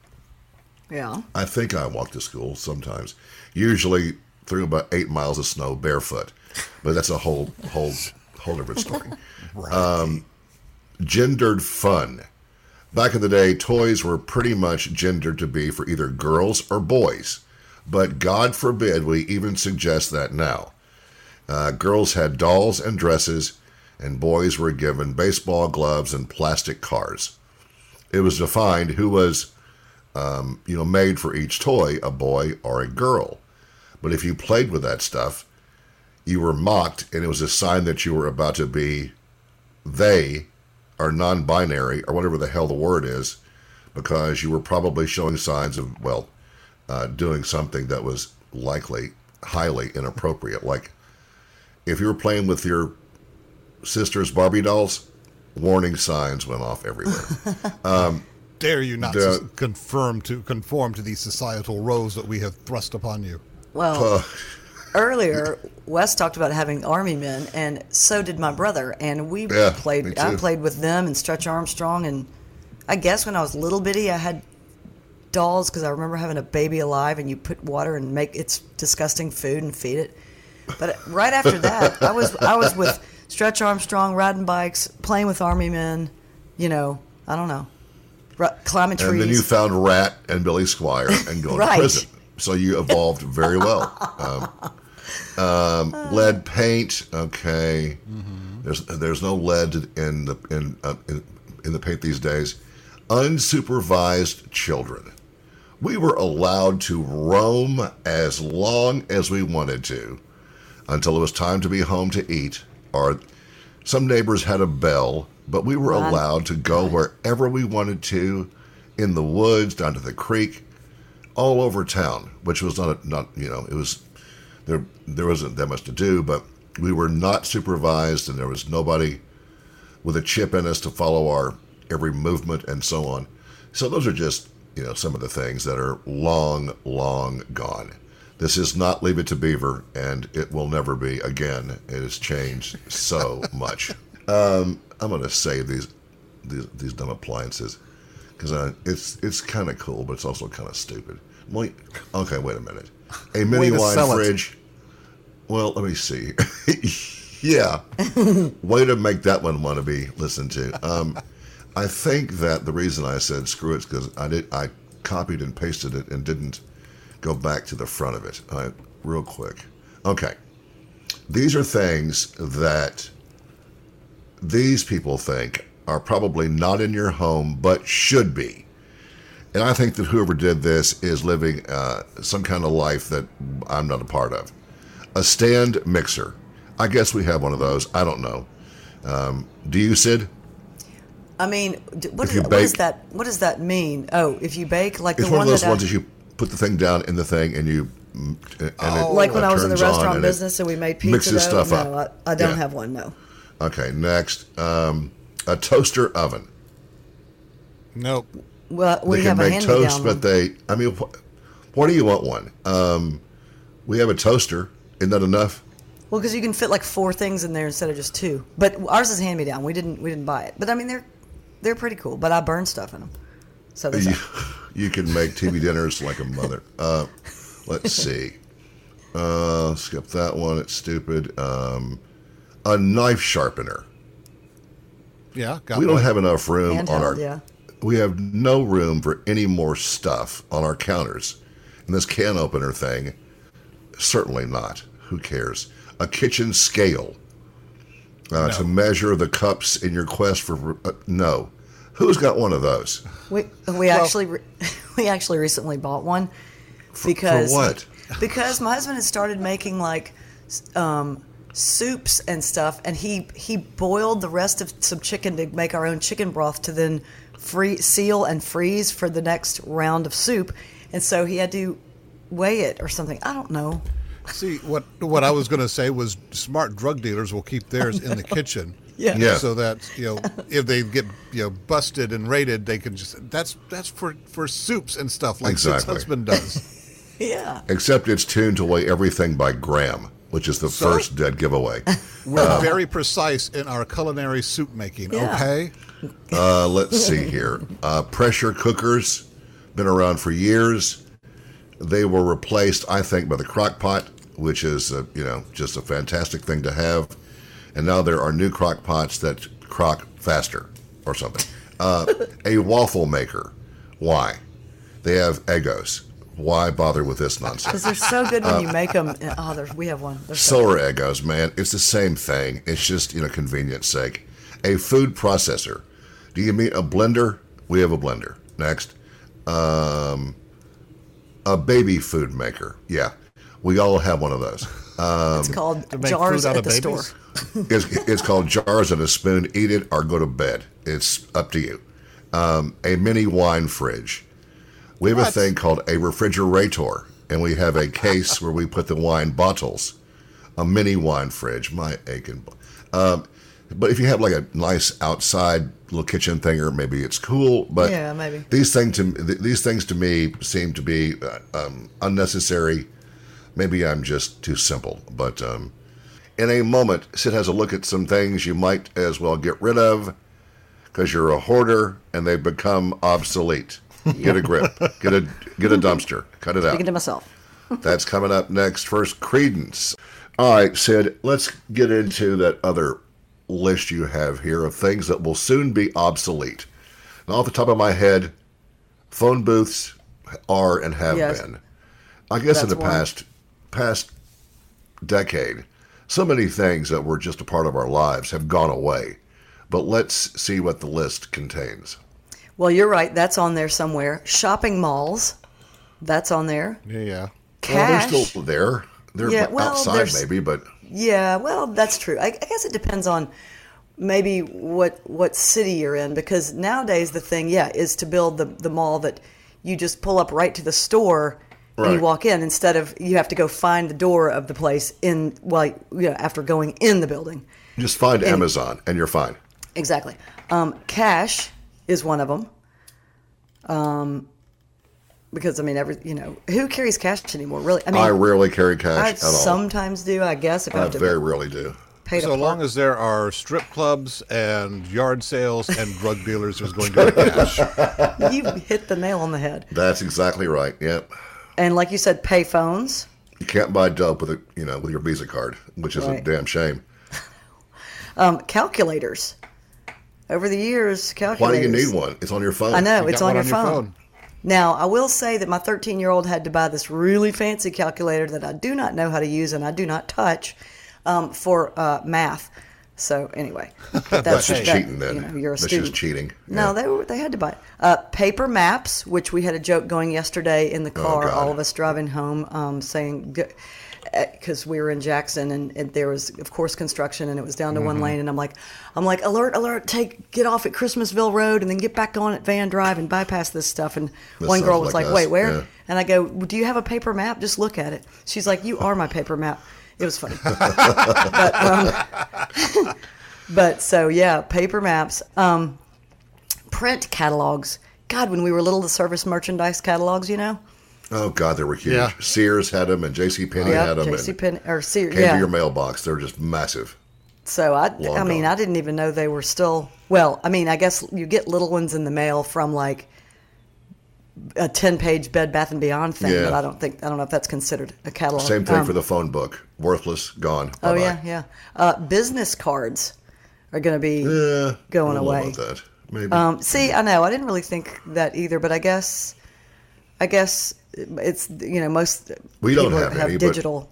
Yeah. I think I walk to school sometimes, usually through about eight miles of snow barefoot, but that's a whole whole whole different story. Um, gendered fun. Back in the day, toys were pretty much gendered to be for either girls or boys, but God forbid we even suggest that now. Uh, girls had dolls and dresses, and boys were given baseball gloves and plastic cars. It was defined who was um, you know, made for each toy, a boy or a girl. But if you played with that stuff, you were mocked, and it was a sign that you were about to be they or non binary or whatever the hell the word is, because you were probably showing signs of, well, uh, doing something that was likely highly inappropriate. Like if you were playing with your sister's Barbie dolls, warning signs went off everywhere. Dare you not The- s- confirm to conform to these societal roles that we have thrust upon you? Well, earlier Wes talked about having army men, and so did my brother, and we Yeah, played. I played with them and Stretch Armstrong, and I guess when I was little bitty, I had dolls because I remember having a baby alive, and you put water and make its disgusting food and feed it. But right after that, I was I was with Stretch Armstrong, riding bikes, playing with army men. You know, I don't know, climbing trees. And then you found Ratt and Billy Squier and going Right. to prison. So you evolved very well. Um, um, lead paint, okay. There's there's no lead in the in, uh, in in the paint these days. Unsupervised children. We were allowed to roam as long as we wanted to until it was time to be home to eat. Or some neighbors had a bell, but we were allowed to go wherever we wanted to, in the woods, down to the creek, all over town. Which was not a, not you know it was there there wasn't that much to do, but we were not supervised, and there was nobody with a chip in us to follow our every movement and so on. So those are just you know some of the things that are long, long gone. This is not Leave It to Beaver, and it will never be again. It has changed so much. Um, I'm going to save these these, these dumb appliances because uh, it's it's kind of cool, but it's also kind of stupid. Wait, okay, wait a minute. A mini wine sell it. fridge. Well, let me see. yeah, way to make that one want to be listened to. Um, I think that the reason I said screw it is because I did I copied and pasted it and didn't go back to the front of it. Right, real quick. Okay, these are things that these people think are probably not in your home but should be. And I think that whoever did this is living uh, some kind of life that I'm not a part of. A stand mixer. I guess we have one of those. I don't know. Um, do you, Syd? I mean, what, is, you what does that? What does that mean? Oh, if you bake, like It's the one one, of those that I- ones that you put the thing down in the thing and you. mm, And it, like when uh, I was in the restaurant business and we made pizza. mixes dough. stuff no, up. I, I don't Yeah. have one. No. Okay, next. Um, a toaster oven. Nope. Well, we they can a make hand toast, but they. I mean, wh- why do you want one? Um, we have a toaster. Isn't that enough? Well, because you can fit like four things in there instead of just two. But ours is hand me down. We didn't we didn't buy it. But I mean they're they're pretty cool. But I burn stuff in them. So You, you can make TV dinners like a mother. Uh, let's see. Uh, skip that one. It's stupid. Um, a knife sharpener. Yeah, got We don't have enough room on our. yeah. We have no room for any more stuff on our counters. And this can opener thing, certainly not. Who cares? A kitchen scale uh, to measure the cups in your quest for. Uh, no. Who's got one of those? We we actually re- we actually recently bought one because what? because my husband has started making like um, soups and stuff, and he he boiled the rest of some chicken to make our own chicken broth to then free seal and freeze for the next round of soup, and so he had to weigh it or something. I don't know. See what what I was going to say was smart drug dealers will keep theirs in the kitchen. Yeah. Yeah. So that you know if they get you know busted and raided, they can just that's that's for for soups and stuff like Syd's Exactly. husband does. Yeah. Except it's tuned to weigh everything by gram, which is the So? first dead giveaway. We're very precise in our culinary soup making. Yeah. Okay. Uh, let's see here. Uh, pressure cookers, been around for years. They were replaced, I think, by the crock pot, which is, uh, you know, just a fantastic thing to have. And now there are new crock pots that crock faster or something. Uh, a waffle maker. Why? They have Eggos. Why bother with this nonsense? Because they're so good when you make them. Oh, there's, we have one. They're so Solar Eggos, man, it's the same thing. It's just, you know, convenience sake. A food processor. Do you mean a blender? We have a blender. Next. Um, a baby food maker. Yeah. We all have one of those. It's called jars out at of the babies? store. It's, it's called jars and a spoon. Eat it or go to bed. It's up to you. Um, a mini wine fridge. We have a thing called a refrigerator, and we have a case where we put the wine bottles. A mini wine fridge. My aching. Um, but if you have like a nice outside little kitchen thing, or maybe it's cool. But Yeah, maybe. these things to th- these things to me seem to be uh, um, unnecessary. Maybe I'm just too simple, but um, in a moment, Syd has a look at some things you might as well get rid of because you're a hoarder and they become obsolete. Get a grip. Get a get a dumpster. Cut it out. Speaking to myself. That's coming up next. First, Creedence. All right, Syd, let's get into that other list you have here of things that will soon be obsolete. Now, off the top of my head, phone booths are and have Yes. been. I guess in the one. past past decade, so many things that were just a part of our lives have gone away. But let's see what the list contains. Well, you're right. That's on there somewhere. Shopping malls. That's on there. Yeah, yeah. Well, they're still there. They're Yeah, well, outside, maybe, but Yeah, well, that's true. I, I guess it depends on maybe what what city you're in because nowadays the thing, yeah, is to build the the mall that you just pull up right to the store and you walk in instead of you have to go find the door of the place in well, you know, after going in the building. just find Amazon and you're fine. Exactly. Um, cash is one of them. Um, because I mean, every you know, who carries cash anymore? Really? I mean, I rarely carry cash I at all. sometimes do. I guess if I I have to very rarely do. pay So park. long as there are strip clubs and yard sales and drug dealers, there's going to be cash. you hit the nail on the head. That's exactly right. Yep. And like you said, pay phones. You can't buy dope with a you know with your Visa card, which is a damn shame. Um, calculators. Over the years, Why do you need one? It's on your phone. I know You it's got on one your, phone. Now, I will say that my 13 year old had to buy this really fancy calculator that I do not know how to use and I do not touch um, for uh, math. So anyway, but That's just that- cheating then. You know, you're a That's student. just cheating. No, Yeah. they were they had to buy it. Uh, paper maps, which we had a joke going yesterday in the car, Oh, all of us driving home, um, saying because we were in Jackson and, and there was of course construction and it was down to Mm-hmm. one lane. And I'm like I'm like alert alert take get off at Christmasville Road and then get back on at Vann Drive and bypass this stuff. And This one girl was like like, wait where? yeah. and I go do you have a paper map? Just look at it. She's like you are my paper map. It was funny. But um, but so yeah paper maps um, print catalogs. God when we were little the service merchandise catalogs you know Oh God, they were huge. Yeah. Sears had them, and J.C. Penney yeah had them. J.C. and Penn or Sears came yeah to your mailbox. They're just massive. So I, Long I mean, gone. I didn't even know they were still. Well, I mean, I guess you get little ones in the mail from like a ten-page Bed Bath and Beyond thing, Yeah. but I don't think I don't know if that's considered a catalog. Same thing Um, for the phone book. Worthless, gone. Oh Bye-bye. yeah, yeah. Uh, business cards are going to be Yeah, going I don't know away. about that. Maybe. Um, see, I know I didn't really think that either, but I guess, I guess it's you know most We don't people have any, but- digital.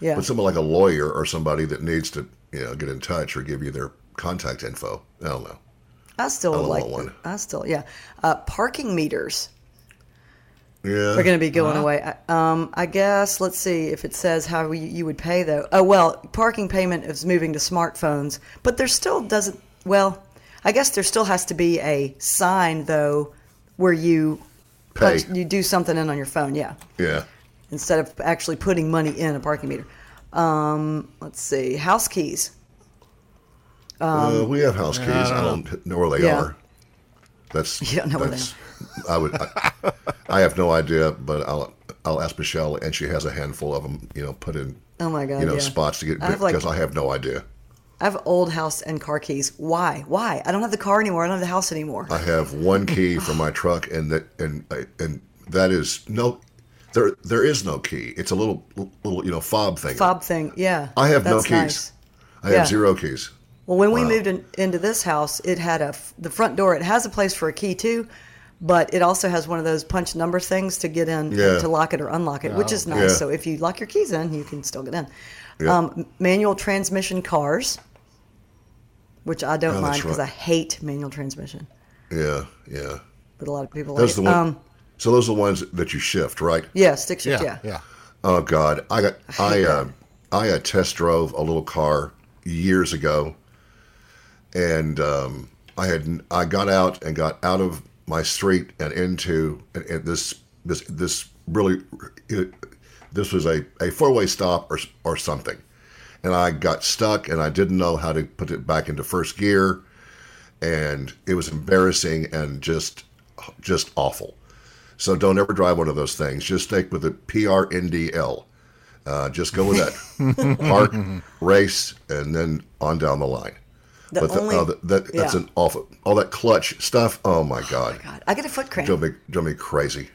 yeah, but someone like a lawyer or somebody that needs to, you know, get in touch or give you their contact info. I don't know. I still I like. one. I still yeah. Uh, parking meters. Yeah. We're going to be going away. I- Um, I guess let's see if it says how you, you would pay though. Oh well, parking payment is moving to smartphones, but there still doesn't. Well, I guess there still has to be a sign though, where you Pay. punch- you do something in on your phone. Yeah, Yeah. instead of actually putting money in a parking meter. Um, let's see, house keys. uh, we have house keys. I don't know where they Um, Yeah. are. That's You don't know where they that's, I would. I, I have no idea, but I'll I'll ask Michelle, and she has a handful of them. You know, put in Oh my god! you know yeah. spots to get I have, like- because I have no idea. I have old house and car keys. Why? Why? I don't have the car anymore. I don't have the house anymore. I have one key for my truck, and that and and that is no, there there is no key. It's a little little you know fob thing. Fob thing. Yeah. I have no keys. nice. I have Yeah. zero keys. Well, when we moved in, into this house, it had a the front door. It has a place for a key too, but it also has one of those punch number things to get in Yeah. to lock it or unlock it, which is nice. Yeah. So if you lock your keys in, you can still get in. Yeah. Um, manual transmission cars, which I don't Oh, mind because right. I hate manual transmission, Yeah, yeah. but a lot of people Those like are it. one. Um, so those are the ones that you shift, right? yeah, stick shift. Yeah, Yeah, yeah. Oh God, I got I hate uh. I uh, test drove a little car years ago, and um, I had I got out and got out of my street and into and, and this this this really it, this was a, a four way stop or or something, and I got stuck and I didn't know how to put it back into first gear, and it was embarrassing and just just awful. So don't ever drive one of those things. Just stick with the PRNDL. Uh, just go with that. Park, race, and then on down the line. The but the, only- oh, that, that, that's yeah. an awful. All that clutch stuff. Oh my god, God, I get a foot cramp. drove me drove me crazy.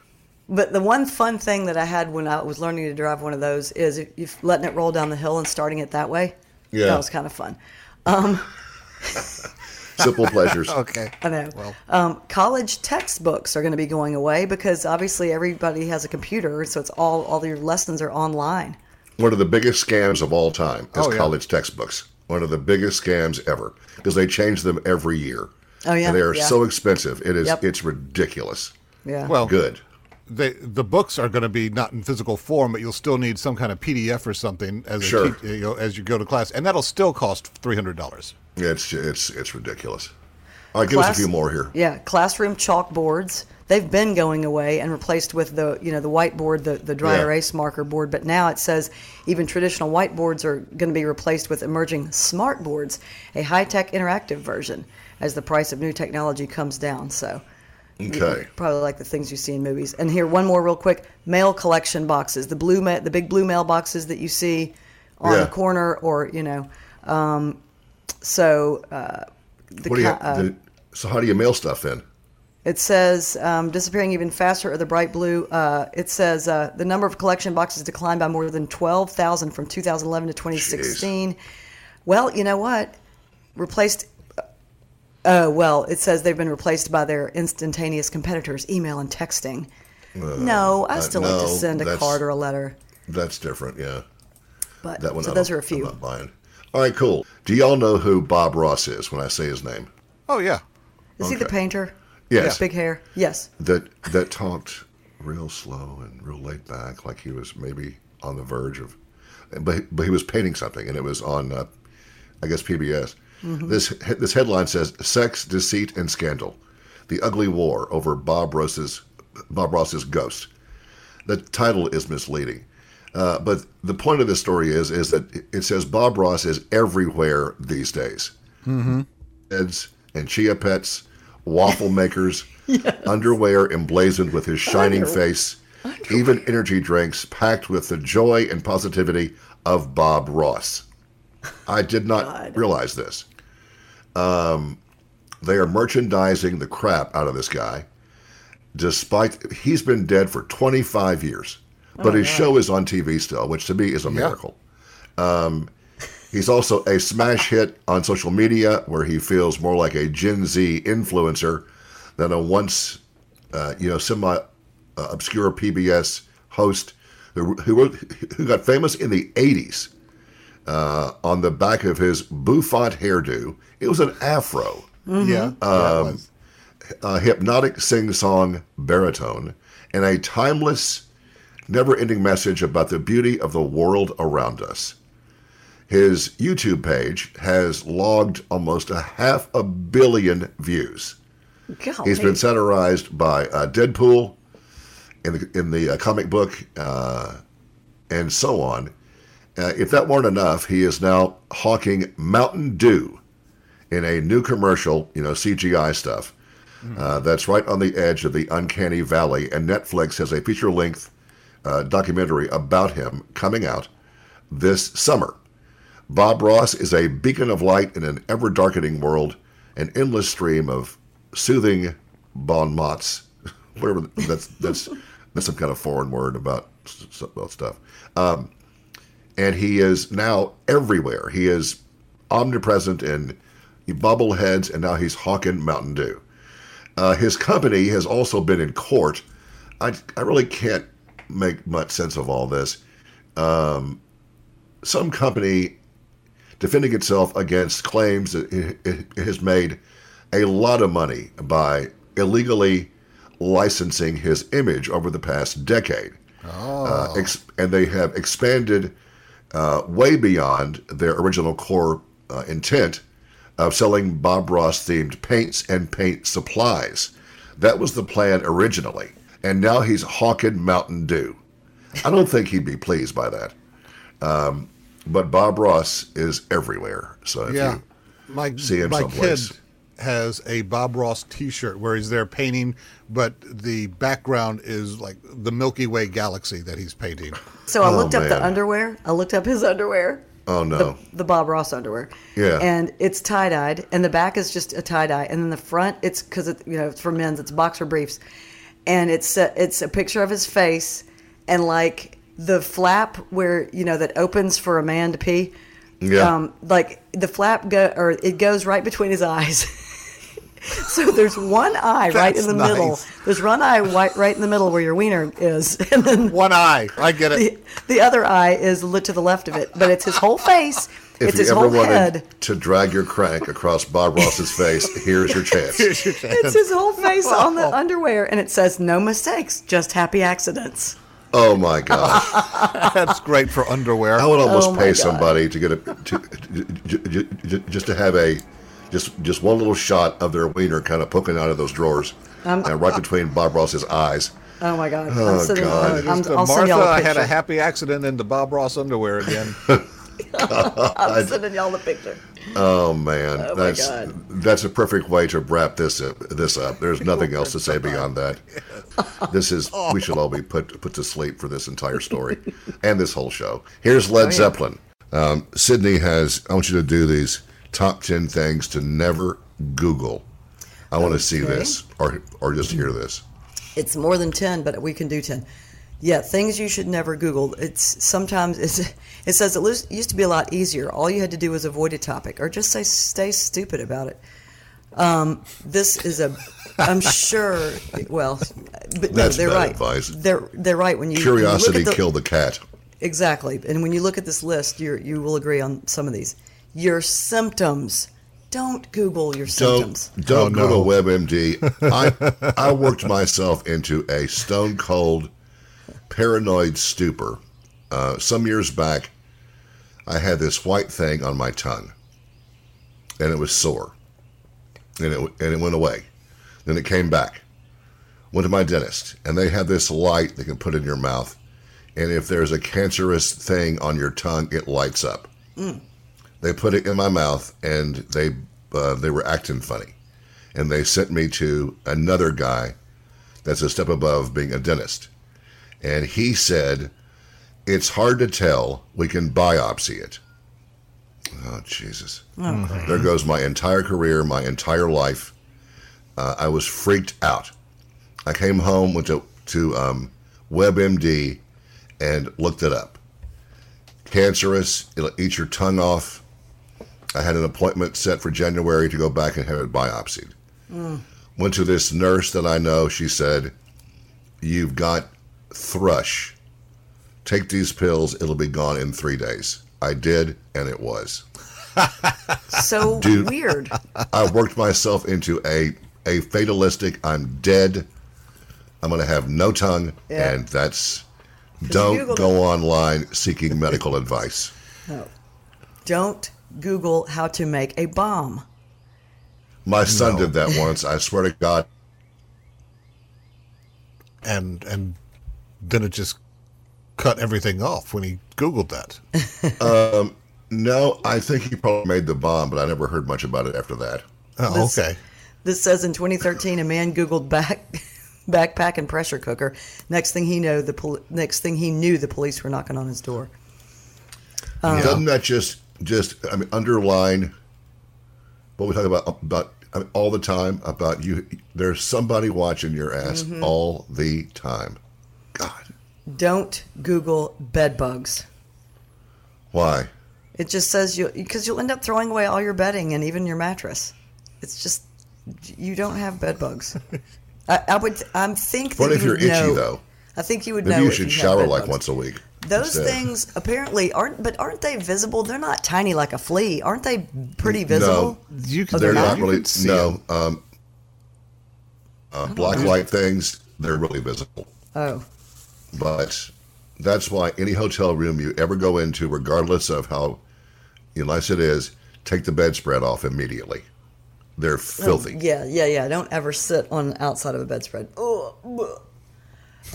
But the one fun thing that I had when I was learning to drive one of those is if you're letting it roll down the hill and starting it that way. Yeah. that was kind of fun. Simple pleasures. Okay. I know. Well. um, college textbooks are going to be going away because obviously everybody has a computer, so it's all all your lessons are online. One of the biggest scams of all time is Oh, yeah. college textbooks. One of the biggest scams ever because they change them every year. Oh, yeah? and they are Yeah. so expensive. It is. Yep. It's ridiculous. Yeah. Well, Good. They, the books are going to be not in physical form, but you'll still need some kind of PDF or something as a Sure. te- you know, as you go to class, and that'll still cost three hundred dollars. It's it's it's ridiculous. All right, give us a few more here. Yeah, classroom chalkboards. They've been going away and replaced with the you know the whiteboard, the the dry Yeah. erase marker board. But now it says even traditional whiteboards are going to be replaced with emerging smart boards, a high tech interactive version, as the price of new technology comes down. So. Okay. Probably like the things you see in movies. And here, one more real quick: mail collection boxes, the blue, ma- the big blue mail boxes that you see on Yeah. the corner, or you know. Um, so uh, the What do you? uh, the, so how do you mail stuff in? it says um, disappearing even faster, or the bright blue. Uh, it says uh, the number of collection boxes declined by more than twelve thousand from 2011 to 2016. Well, you know what? Replaced. Oh well, it says they've been replaced by their instantaneous competitors, email and texting. no, I uh, still like no, to send a card or a letter. That's different. Yeah. But That one. so I those are a few. I'm not buying. All right, cool. Do y'all know who Bob Ross is when I say his name? Oh yeah, Is he the painter? Yes. Big hair. Yes. That that talked real slow and real laid back, like he was maybe on the verge of, but but he was painting something, and it was on, uh, I guess PBS. This this headline says "Sex, Deceit, and Scandal: The Ugly War Over Bob Ross's Bob Ross's Ghost." The title is misleading. Uh, but the point of this story is is that it says Bob Ross is everywhere these days. Heads and chia pets, waffle makers, underwear emblazoned with his shining Under- face, even energy drinks packed with the joy and positivity of Bob Ross. I did not God. realize this. Um, they are merchandising the crap out of this guy, despite he's been dead for 25 years, but his show is on TV still, which to me is a miracle. Um, he's also a smash hit on social media, where he feels more like a Gen Z influencer than a once, uh, you know, semi uh, obscure PBS host who who, wrote, who got famous in the 80s uh, on the back of his bouffant hairdo. It was an afro yeah. yeah it was. a hypnotic sing-song baritone, and a timeless, never-ending message about the beauty of the world around us. His YouTube page has logged almost a half a billion views. Golly. He's been satirized by uh, Deadpool in the in the uh, comic book uh, and so on. Uh, if that weren't enough, he is now hawking Mountain Dew in a new commercial, you know, CGI stuff. Uh, that's right on the edge of the uncanny valley, and Netflix has a feature-length uh, documentary about him coming out this summer. Bob Ross is a beacon of light in an ever darkening world, an endless stream of soothing bon mots. Whatever that's that's that's some kind of foreign word about, about stuff. Um, and he is now everywhere. He is omnipresent in bobbleheads, and now he's hawking Mountain Dew. Uh, his company has also been in court. I, I really can't make much sense of all this. Um, some company defending itself against claims that it, it, it has made a lot of money by illegally licensing his image over the past decade. Uh, ex- and they have expanded uh, way beyond their original core uh, intent of selling Bob Ross themed paints and paint supplies. That was the plan originally. And now he's hawking Mountain Dew. I don't think he'd be pleased by that. Um, but Bob Ross is everywhere. So if Yeah. you My, see him my kid has a Bob Ross t shirt where he's there painting, but the background is like the Milky Way galaxy that he's painting. So I Oh, looked up the underwear. I looked up his underwear. Oh, no. The, the Bob Ross underwear. Yeah. And it's tie dyed, and the back is just a tie dye, and then the front it's because it you know it's for men's. It's boxer briefs, and it's a, it's a picture of his face, and like the flap where you know that opens for a man to pee. Yeah. Um, like the flap go or it goes right between his eyes. so there's one eye right in That's the middle. There's one eye right, right in the middle where your wiener is, and then One eye. I get it. the, the other eye is lit to the left of it, but it's his whole face. if it's you his ever whole wanted head. to drag your crank across Bob Ross's face, here's your chance. here's your It's his whole face on the underwear, and it says "No mistakes, just happy accidents." Oh my gosh. That's great for underwear. I would almost Oh, pay God. somebody to get a to, j- j- j- just to have a just just one little shot of their wiener kind of poking out of those drawers and right between Bob Ross's eyes. Oh my God! Oh, I'm sitting, God. I'm, Just, uh, I'll send Martha, y'all a I picture. had a happy accident into Bob Ross underwear again. I'm sending y'all the picture. Oh man, Oh, my that's God. that's a perfect way to wrap this up, this up. There's nothing else to say beyond that. This is we should all be put put to sleep for this entire story and this whole show. Here's Led Zeppelin. Um, Sydney has. I want you to do these top ten things to never Google. I want to see this or or just hear this. It's more than ten, but we can do ten. Yeah, things you should never Google. It's sometimes it's, it says it used to be a lot easier. All you had to do was avoid a topic or just say stay stupid about it. Um, this is a, I'm sure. Well, but no, That's they're bad right. advice. They're they're right when you when you Curiosity the- killed the cat. Exactly. And when you look at this list, you you will agree on some of these. Your symptoms. Don't Google your Don't symptoms. don't Oh, go no. to WebMD. I I worked myself into a stone cold paranoid stupor. Uh, some years back, I had this white thing on my tongue, and it was sore, and it and it went away. Then it came back. Went to my dentist, and they have this light they can put in your mouth, and if there's a cancerous thing on your tongue, it lights up they put it in my mouth and they uh, they were acting funny. And they sent me to another guy that's a step above being a dentist. And he said it's hard to tell we can biopsy it. Oh jesus. There goes my entire career my entire life. Uh, i was freaked out. I came home went to, to um, webmd and looked it up. Cancerous it'll eat your tongue off I had an appointment set for January to go back and have it biopsied. Went to this nurse that I know. She said, You've got thrush. Take these pills, it'll be gone in three days. I did, and it was. So Dude. weird. I worked myself into a, a fatalistic, I'm dead, I'm going to have no tongue, Yeah. and that's. Don't go online seeking medical advice. No. Don't Google how to make a bomb. My son No. did that once. I swear to God, and and then it just cut everything off when he Googled that. Um, no, I think he probably made the bomb, but I never heard much about it after that. Oh, This- okay. This says in 2013, a man Googled back, backpack and pressure cooker. Next thing he know, the pol- next thing he knew, the police were knocking on his door. Doesn't um, that just just I mean underline what we talk about about I mean, all the time about you. There's somebody watching your ass Mm-hmm. all the time. God, Don't Google bed bugs. why? It just says you because you'll end up throwing away all your bedding and even your mattress. It's just you don't have bed bugs. I, I would. I think. What if you you're would itchy know- though? I think you would Maybe know. you should shower like once a week. Those instead. things apparently aren't, but aren't they visible? They're not tiny like a flea. Aren't they pretty visible? You can, Oh, They're they're not not? really You can see no. Um, uh, black light things they're really visible, Oh, but that's why any hotel room you ever go into, regardless of how nice it is, take the bedspread off immediately. They're filthy. Oh, yeah, yeah, yeah. Don't ever sit on outside of a bedspread. Oh,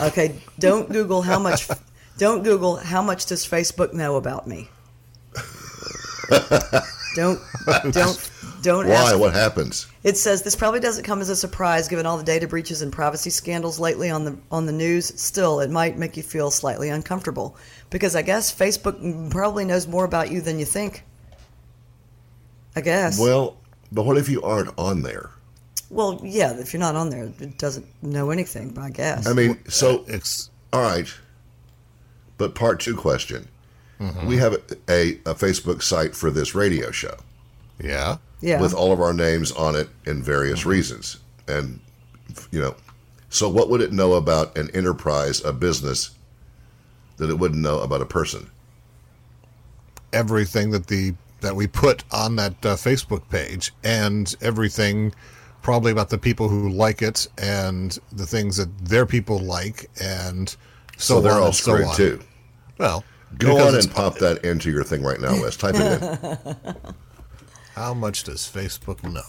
okay. Don't Google how much. don't Google how much does Facebook know about me. don't don't don't Why? ask. What happens? It says this probably doesn't come as a surprise given all the data breaches and privacy scandals lately on the on the news. Still, it might make you feel slightly uncomfortable because I guess Facebook probably knows more about you than you think. I guess. Well, but what if you aren't on there? Well, yeah, if you're not on there, it doesn't know anything, I guess. I mean, so it's all right. But part two question: Mm-hmm. We have a, a, a Facebook site for this radio show yeah. yeah. with all of our names on it and various Mm-hmm. reasons, and you know, so what would it know about an enterprise, a business, that it wouldn't know about a person? everything that the that we put on that uh, Facebook page and everything probably about the people who like it and the things that their people like and so, So, they're all and so screwed too. Well, Go because on and pop that into your thing right now, Wes. Type it in. How much does Facebook know?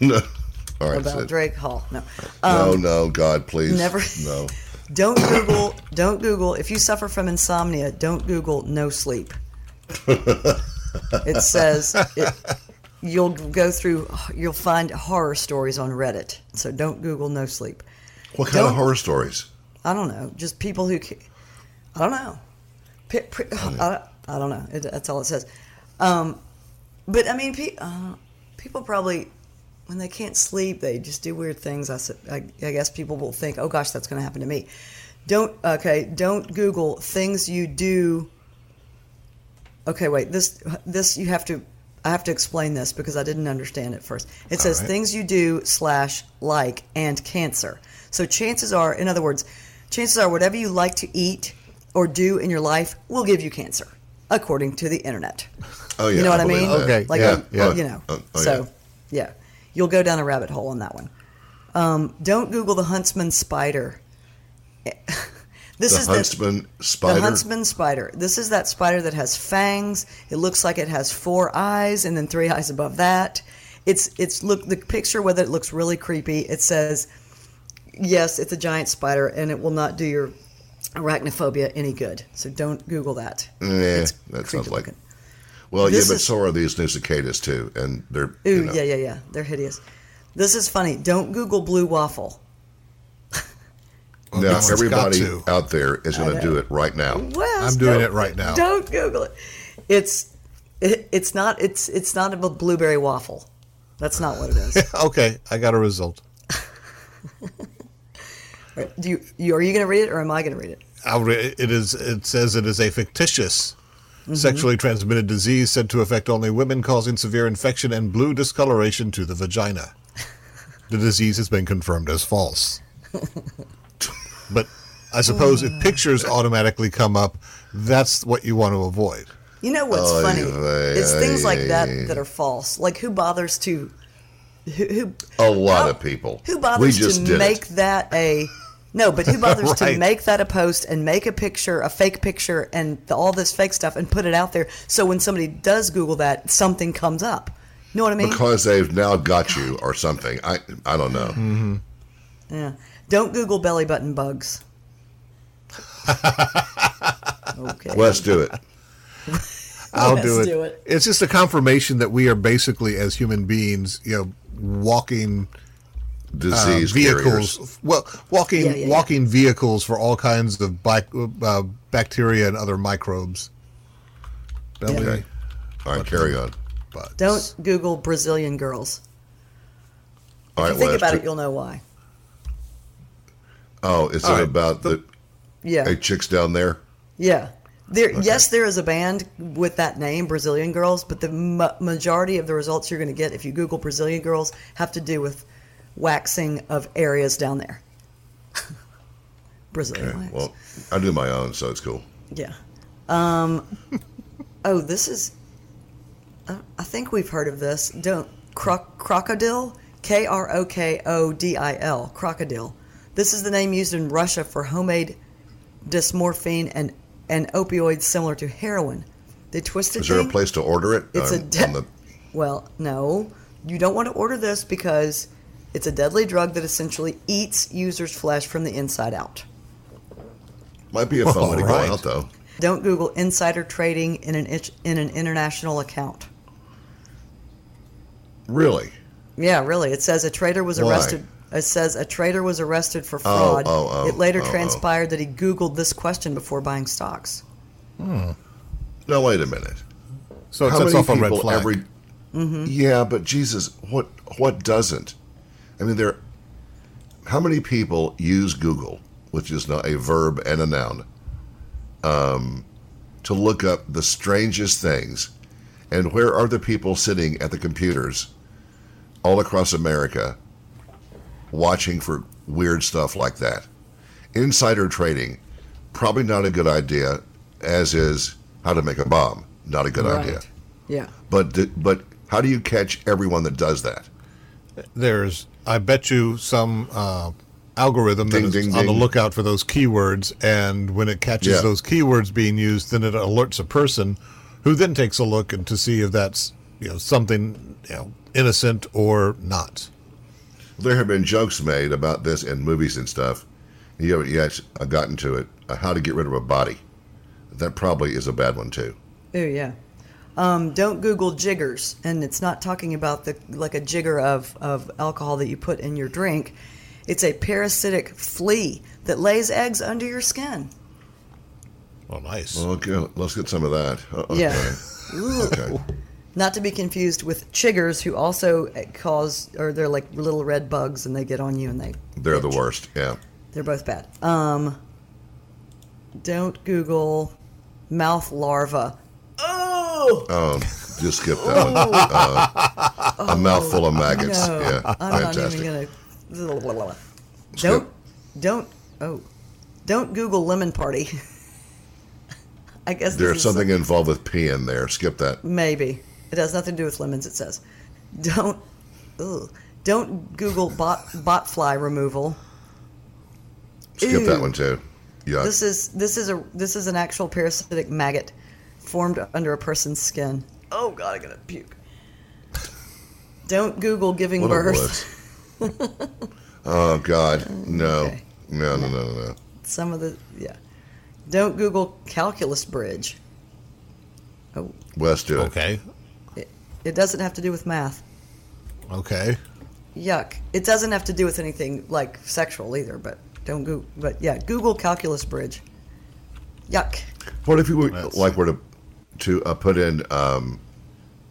No. All right, about Drake Hall. No. no, um, no, God, please, never- no. Don't Google don't Google if you suffer from insomnia, don't Google no sleep. it says it, you'll go through you'll find horror stories on Reddit. So don't Google no sleep. What kind of Don't- horror stories? I don't know. Just people who, I don't know. I don't know. It, that's all it says. Um, but I mean, pe- uh, people probably, when they can't sleep, they just do weird things. I, I, I guess people will think, oh gosh, that's going to happen to me. Don't, okay, don't Google things you do. Okay, wait, this, this, you have to, I have to explain this because I didn't understand it first. It says right. things you do slash like and cancer. So chances are, in other words, chances are whatever you like to eat or do in your life will give you cancer, according to the internet. Oh yeah, you know what I believe mean? that. Okay, Like, yeah, uh, yeah. you know. Oh, oh, so, yeah. You'll go down a rabbit hole on that one. Um, don't Google the huntsman spider. this The is huntsman the, spider. the huntsman spider. This is that spider that has fangs. It looks like it has four eyes and then three eyes above that. It's it's look the picture whether it looks really creepy. It says yes, it's a giant spider and it will not do your arachnophobia any good. So don't Google that. It's that sounds like. looking. Well, This yeah, but is- so are these new cicadas too, and they're Ooh, you know, yeah, yeah, yeah. They're hideous. This is funny. Don't Google blue waffle. Well, Now everybody out there is going to do it right now. Well, I'm doing it right now. Don't Google it. It's it, it's not it's it's not a blueberry waffle. That's not what it is. okay, I got a result. Right. Do you, you are you going to read it or am I going to read it? I'll re- it is. It says it is a fictitious Mm-hmm. sexually transmitted disease said to affect only women, causing severe infection and blue discoloration to the vagina. The disease has been confirmed as false. But I suppose if pictures automatically come up, that's what you want to avoid. You know what's Oy funny? vey, It's things like that oy. that are false. Like who bothers to who, who A lot how- of people. Who We bothers just to make it. that a no? But who bothers to make that a post and make a picture, a fake picture, and the, all this fake stuff, and put it out there? So when somebody does Google that, something comes up. You know what I mean? because they've now got you or something. I I don't know. Mm-hmm. yeah. Don't Google belly button bugs. okay. Let's do it. I'll Let's do it. do it. It's just a confirmation that we are basically, as human beings, you know, walking uh, Disease vehicles. carriers. Well, walking Yeah, yeah, yeah. walking vehicles for all kinds of bac- uh, bacteria and other microbes. Belly Okay. All right, carry on. But Don't Google Brazilian girls. All If right, you think Wes, about to- it, you'll know why. Oh, is All it right, about the, Yeah. hey chicks down there? Yeah. There, Yes, there is a band with that name, Brazilian Girls, but the ma- majority of the results you're going to get if you Google Brazilian Girls have to do with waxing of areas down there. Brazilian Okay, wax. well, I do my own, so it's cool. yeah. Um, oh, this is. Uh, I think we've heard of this. Don't croc- crocodile, K R O K O D I L, crocodile. This is the name used in Russia for homemade desomorphine and and opioids similar to heroin. The twisted Is there a place to order it? It's a de- on the- well, no, you don't want to order this because it's a deadly drug that essentially eats users' flesh from the inside out. might be a fun way to go Alright. out, though. Don't Google insider trading in an in an international account. Really? Yeah, really. It says a trader was Why? arrested. It says a trader was arrested for oh, fraud. oh, oh, oh, it later oh, oh. transpired that he Googled this question before buying stocks. Hmm. No, wait a minute. so it How sets many off a red people flag. every? Yeah, but Jesus, what what doesn't? I mean, there. How many people use Google, which is now a verb and a noun, um, to look up the strangest things, and where are the people sitting at the computers, all across America, watching for weird stuff like that? Insider trading, probably not a good idea, as is how to make a bomb, not a good idea. Yeah. But but how do you catch everyone that does that? There's, I bet you, some uh, algorithm Ding, that is ding, on the lookout for those keywords, and when it catches Yeah. those keywords being used, then it alerts a person, who then takes a look and to see if that's you know something you know innocent or not. There have been jokes made about this in movies and stuff. You haven't yet uh, gotten to it. Uh, how to get rid of a body? That probably is a bad one too. Oh yeah. Um, don't Google jiggers, and it's not talking about the like a jigger of, of alcohol that you put in your drink. It's a parasitic flea that lays eggs under your skin. Oh, nice. Well, okay, let's get some of that. Uh, okay. Yeah. Ooh. Okay. Not to be confused with chiggers, who also uh, cause, or they're like little red bugs, and they get on you and they. They're the worst. Yeah. They're both bad. Um, don't Google mouth larva. Oh Um, just skip that one. Uh, a mouthful of maggots. no! yeah. I'm Fantastic. not even gonna. Don't, don't. Oh, don't Google lemon party. I guess There's is something involved with pee in there. Skip that. Maybe it has nothing to do with lemons. It says, don't, ugh, don't Google bot bot fly removal. Skip that one too. Yeah. This is this is a this is an actual parasitic maggot formed under a person's skin. Oh God, I'm gonna puke. Don't Google giving What birth. oh God, no, Okay. no, no, no, no, no. Some of the yeah. Don't Google calculus bridge. Oh, Wes, do it. Okay. it, it doesn't have to do with math. Okay. Yuck. It doesn't have to do with anything like sexual either, but don't go. But yeah, Google calculus bridge. Yuck. What if you would That's- like were to to uh, put in um,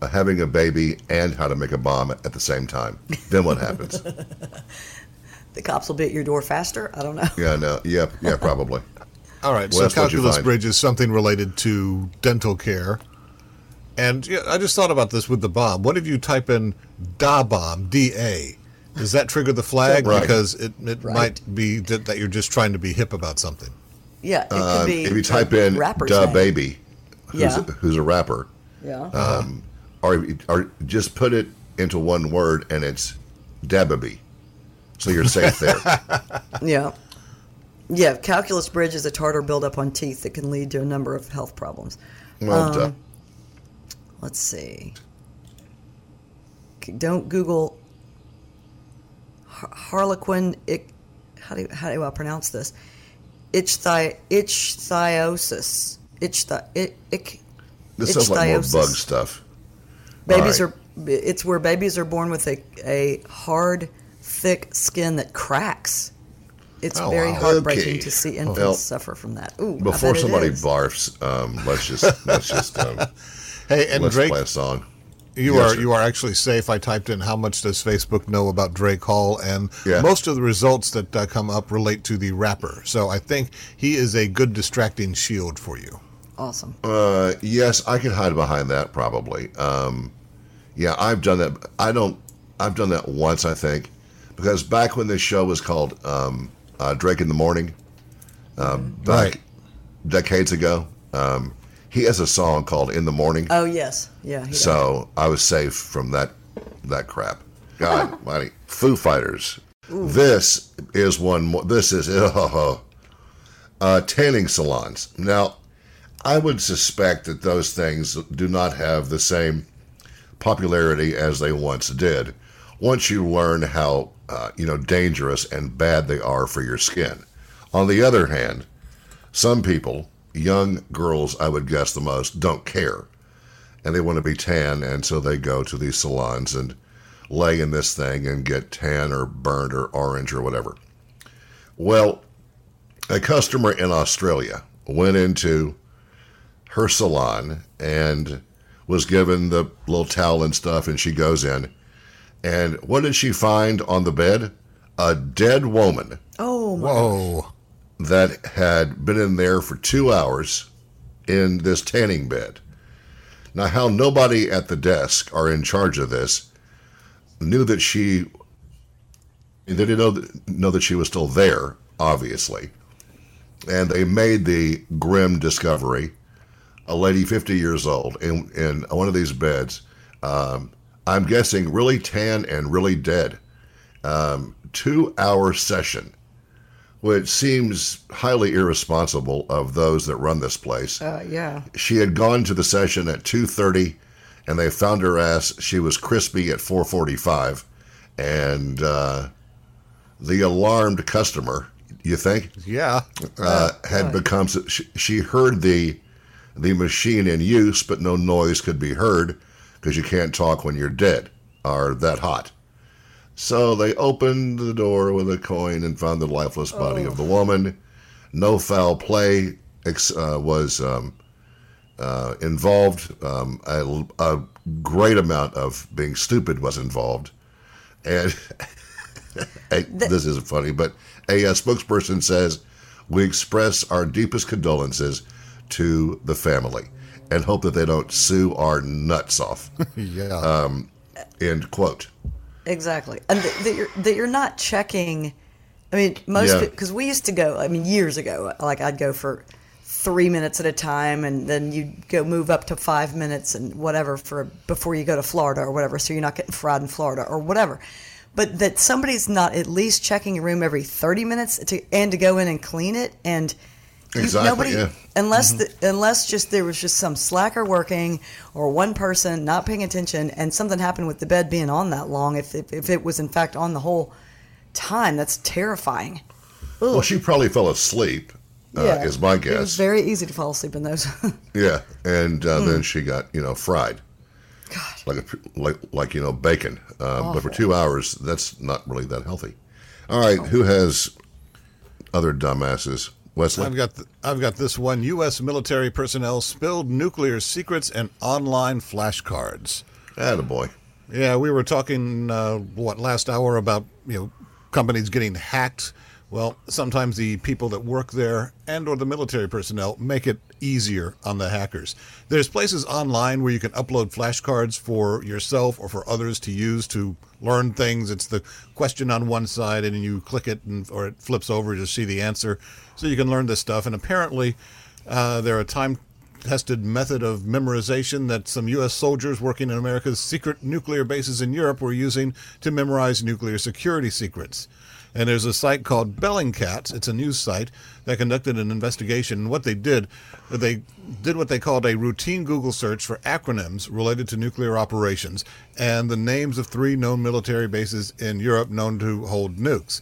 uh, having a baby and how to make a bomb at the same time? Then what happens? The cops will be at your door faster. I don't know. yeah, no, yeah, yeah, probably. All right, Wes, so calculus bridge is something related to dental care. And yeah, I just thought about this with the bomb. What if you type in da bomb, D A? Does that trigger the flag? Right. Because it, it Right. might be that, that you're just trying to be hip about something. Yeah, it could Um, be. if you type in rapper's "da name. baby," who's, Yeah. a, who's a rapper, Yeah. um, or or just put it into one word and it's Dababy, so you're safe there. yeah. Yeah. Calculus bridge is a tartar buildup on teeth that can lead to a number of health problems. Well, Um, duh. Let's see. Don't Google Har- Harlequin. Ich, how do how do I pronounce this? Ichthi, ichthyosis. Ichthi, ich, ich, this sounds like more bug stuff. Babies All right. are. It's where babies are born with a a hard, thick skin that cracks. It's Oh, very wow. heartbreaking Okay. to see infants Well, suffer from that. Ooh, Before somebody is. barfs, um, let's just let's just um, Hey, and Let's Drake, play a song. You Yes, are sir. you are actually safe. I typed in how much does Facebook know about Drake Hall, and Yeah. most of the results that uh, come up relate to the rapper. So I think he is a good distracting shield for you. Awesome. Uh, yes, I can hide behind that probably. Um, yeah, I've done that. I don't. I've done that once, I think, because back when this show was called um, uh, Drake in the Morning, um, back Right. decades ago, um, he has a song called "In the Morning." Oh yes, yeah. he does. So I was safe from that that crap. God, mighty Foo Fighters. This is one more. This is uh, uh, tanning salons. Now, I would suspect that those things do not have the same popularity as they once did. Once you learn how uh, you know dangerous and bad they are for your skin. On the other hand, some people, young girls, I would guess the most, don't care and they want to be tan, and so they go to these salons and lay in this thing and get tan or burnt or orange or whatever. Well, a customer in Australia went into her salon and was given the little towel and stuff, and she goes in. And what did she find on the bed? A dead woman oh my. Whoa! that had been in there for two hours in this tanning bed. Now, how nobody at the desk or in charge of this knew that she, they didn't know know that she was still there, obviously. And they made the grim discovery a lady 50 years old in, in one of these beds, um, I'm guessing really tan and really dead. Um, two hour session which seems highly irresponsible of those that run this place. Uh, yeah. She had gone to the session at 2:30 and they found her ass she was crispy at 4:45 and uh, the alarmed customer, you think, Yeah, uh, had become she, she heard the the machine in use but no noise could be heard because you can't talk when you're dead or that hot. So they opened the door with a coin and found the lifeless body of the woman. No foul play ex- uh, was um, uh, involved. Um, a, a great amount of being stupid was involved. And Hey, this isn't funny, but a, uh spokesperson says, We express our deepest condolences to the family and hope that they don't sue our nuts off. yeah. Um, end quote. Exactly, and that, that you're that you're not checking. I mean, most Yeah. because we used to go. I mean, years ago, like I'd go for three minutes at a time, and then you'd go move up to five minutes and whatever for before you go to Florida or whatever, so you're not getting fried in Florida or whatever. But that somebody's not at least checking your room every thirty minutes to and to go in and clean it and. Exactly, nobody, yeah. unless the, unless just there was just some slacker working or one person not paying attention and something happened with the bed being on that long if, if, if it was in fact on the whole time that's terrifying Well, she probably fell asleep, uh, is my it was guess. very easy to fall asleep in those yeah, and uh, then she got you know fried God. like a, like like you know bacon. Um, but for two hours, that's not really that healthy. All right, who has other dumbasses? Wesley. I've got th- I've got this one. U.S. military personnel spilled nuclear secrets and online flashcards. Attaboy. Yeah, we were talking uh, what last hour about you know companies getting hacked. Well, sometimes the people that work there and or the military personnel make it easier on the hackers. There's places online where you can upload flashcards for yourself or for others to use to learn things. It's the question on one side and you click it and, or it flips over to see the answer so you can learn this stuff. And apparently uh, they're a time tested method of memorization that some U.S. soldiers working in America's secret nuclear bases in Europe were using to memorize nuclear security secrets. And there's a site called Bellingcat. It's a news site that conducted an investigation. And what they did, they did what they called a routine Google search for acronyms related to nuclear operations and the names of three known military bases in Europe known to hold nukes.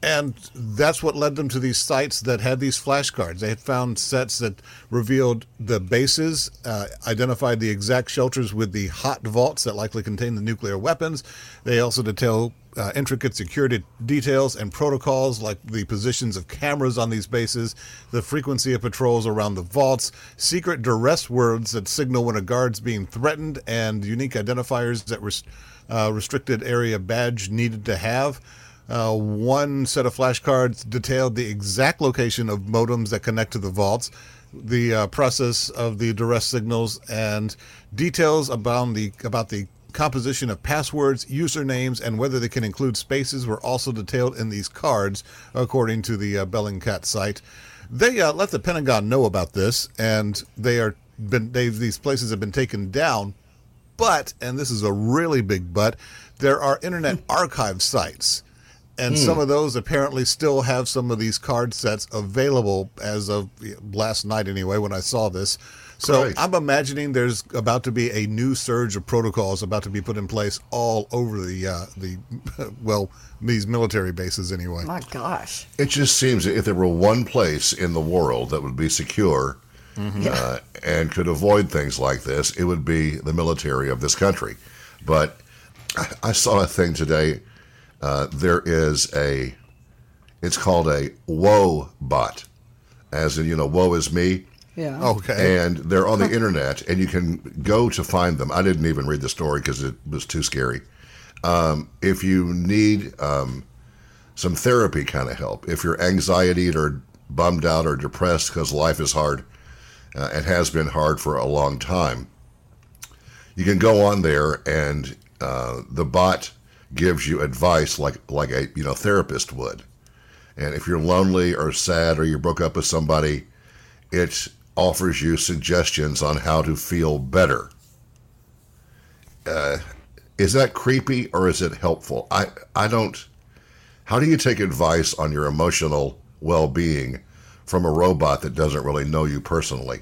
And that's what led them to these sites that had these flashcards. They had found sets that revealed the bases, uh, identified the exact shelters with the hot vaults that likely contained the nuclear weapons. They also detail uh, intricate security details and protocols like the positions of cameras on these bases, the frequency of patrols around the vaults, secret duress words that signal when a guard's being threatened, and unique identifiers that res- uh, restricted area badge needed to have. Uh, one set of flashcards detailed the exact location of modems that connect to the vaults, the uh, process of the duress signals, and details about the about the composition of passwords, usernames, and whether they can include spaces were also detailed in these cards, according to the uh, Bellingcat site. They uh, let the Pentagon know about this, and they are been they these places have been taken down. But, and this is a really big but, there are Internet Archive sites and Hmm. some of those apparently still have some of these card sets available as of last night anyway when i saw this so Great. i'm imagining there's about to be a new surge of protocols about to be put in place all over the uh, the well these military bases anyway My gosh. It just seems that if there were one place in the world that would be secure uh, and could avoid things like this, it would be the military of this country. But I- I saw a thing today. Uh, there is a, it's called a woe bot, as in, you know, woe is me. Yeah. okay And they're on the internet, and you can go to find them. I didn't even read the story because it was too scary. Um, if you need um, some therapy kind of help, if you're anxiety or bummed out or depressed because life is hard uh, and has been hard for a long time, you can go on there and uh, the bot gives you advice like like a you know therapist would. And if you're lonely or sad or you broke up with somebody, it offers you suggestions on how to feel better. Uh, is that creepy or is it helpful? I I don't. How do you take advice on your emotional well-being from a robot that doesn't really know you personally?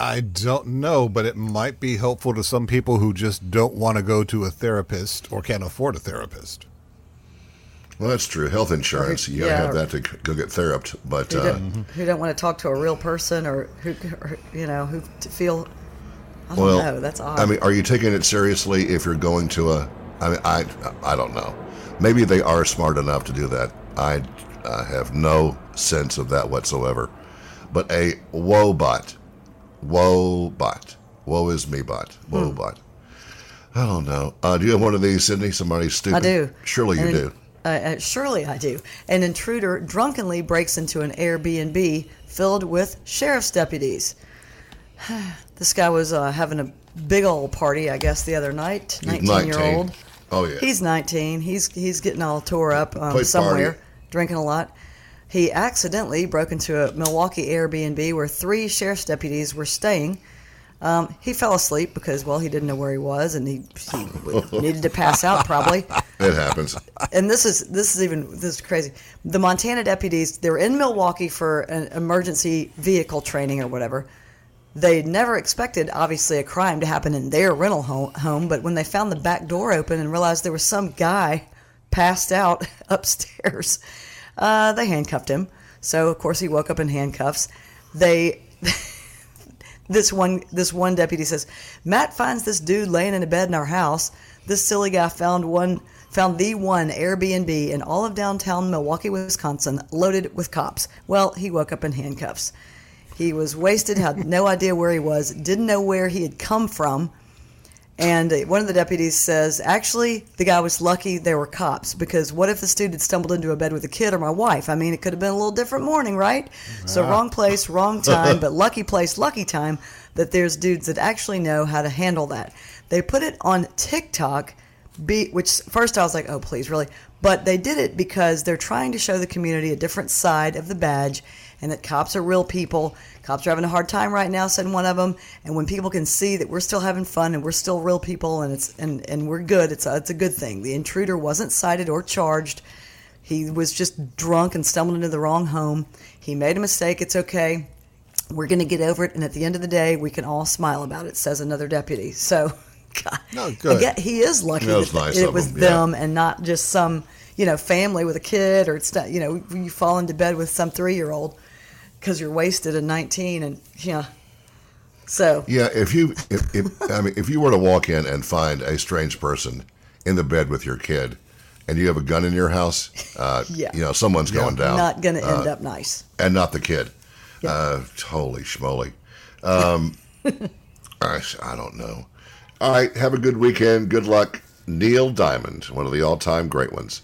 I don't know but it might be helpful to some people who just don't want to go to a therapist or can't afford a therapist Well, that's true. Health insurance, you gotta yeah, have that to go get theraped. But Who, uh, don't, who don't want to talk to a real person or who, or, you know, who to feel. I don't well, know. That's odd. I mean, are you taking it seriously if you're going to a? I mean, I I don't know. Maybe they are smart enough to do that. I uh, have no sense of that whatsoever. But a woe bot, woe bot, woe is me bot, woe Hmm. bot. I don't know. Uh, do you have one of these, Sydney? Somebody stupid? I do. Surely you And- do. Uh, uh, surely I do. An intruder drunkenly breaks into an Airbnb filled with sheriff's deputies. this guy was uh, having a big old party, I guess, the other night. 19 year 19. old. Oh yeah. He's 19. He's he's getting all tore up um, somewhere, party. drinking a lot. He accidentally broke into a Milwaukee Airbnb where three sheriff's deputies were staying. Um, he fell asleep because, well, he didn't know where he was, and he, he needed to pass out probably it happens. and this is this is even this is crazy. The Montana deputies they were in Milwaukee for an emergency vehicle training or whatever. They never expected, obviously, a crime to happen in their rental home, home, but when they found the back door open and realized there was some guy passed out upstairs, uh, they handcuffed him. So of course he woke up in handcuffs. They this one this one deputy says matt finds this dude laying in a bed in our house this silly guy found one found the one airbnb in all of downtown milwaukee wisconsin loaded with cops well he woke up in handcuffs he was wasted had no idea where he was didn't know where he had come from and one of the deputies says, actually, the guy was lucky there were cops because what if this dude had stumbled into a bed with a kid or my wife? I mean, it could have been a little different morning, right? So, wrong place, wrong time, but lucky place, lucky time that there's dudes that actually know how to handle that. They put it on TikTok, be, which first I was like, oh, please, really? But they did it because they're trying to show the community a different side of the badge and that cops are real people. Cops are having a hard time right now, said one of them. And when people can see that we're still having fun and we're still real people and it's and, and we're good, it's a, it's a good thing. The intruder wasn't cited or charged. He was just drunk and stumbled into the wrong home. He made a mistake. It's okay. We're going to get over it. And at the end of the day, we can all smile about it, says another deputy. So, God, No, good. He is lucky That that nice it was yeah. them and not just some, you know, family with a kid, or it's not, you know, you fall into bed with some three year old because you're wasted at 19, and yeah. So Yeah, if you if, if I mean if you were to walk in and find a strange person in the bed with your kid, and you have a gun in your house, uh, Yeah. you know someone's going down, not going to end up nice. and not the kid. Uh, holy schmoly! Um, I, I don't know. All right, have a good weekend. Good luck, Neil Diamond, one of the all-time great ones.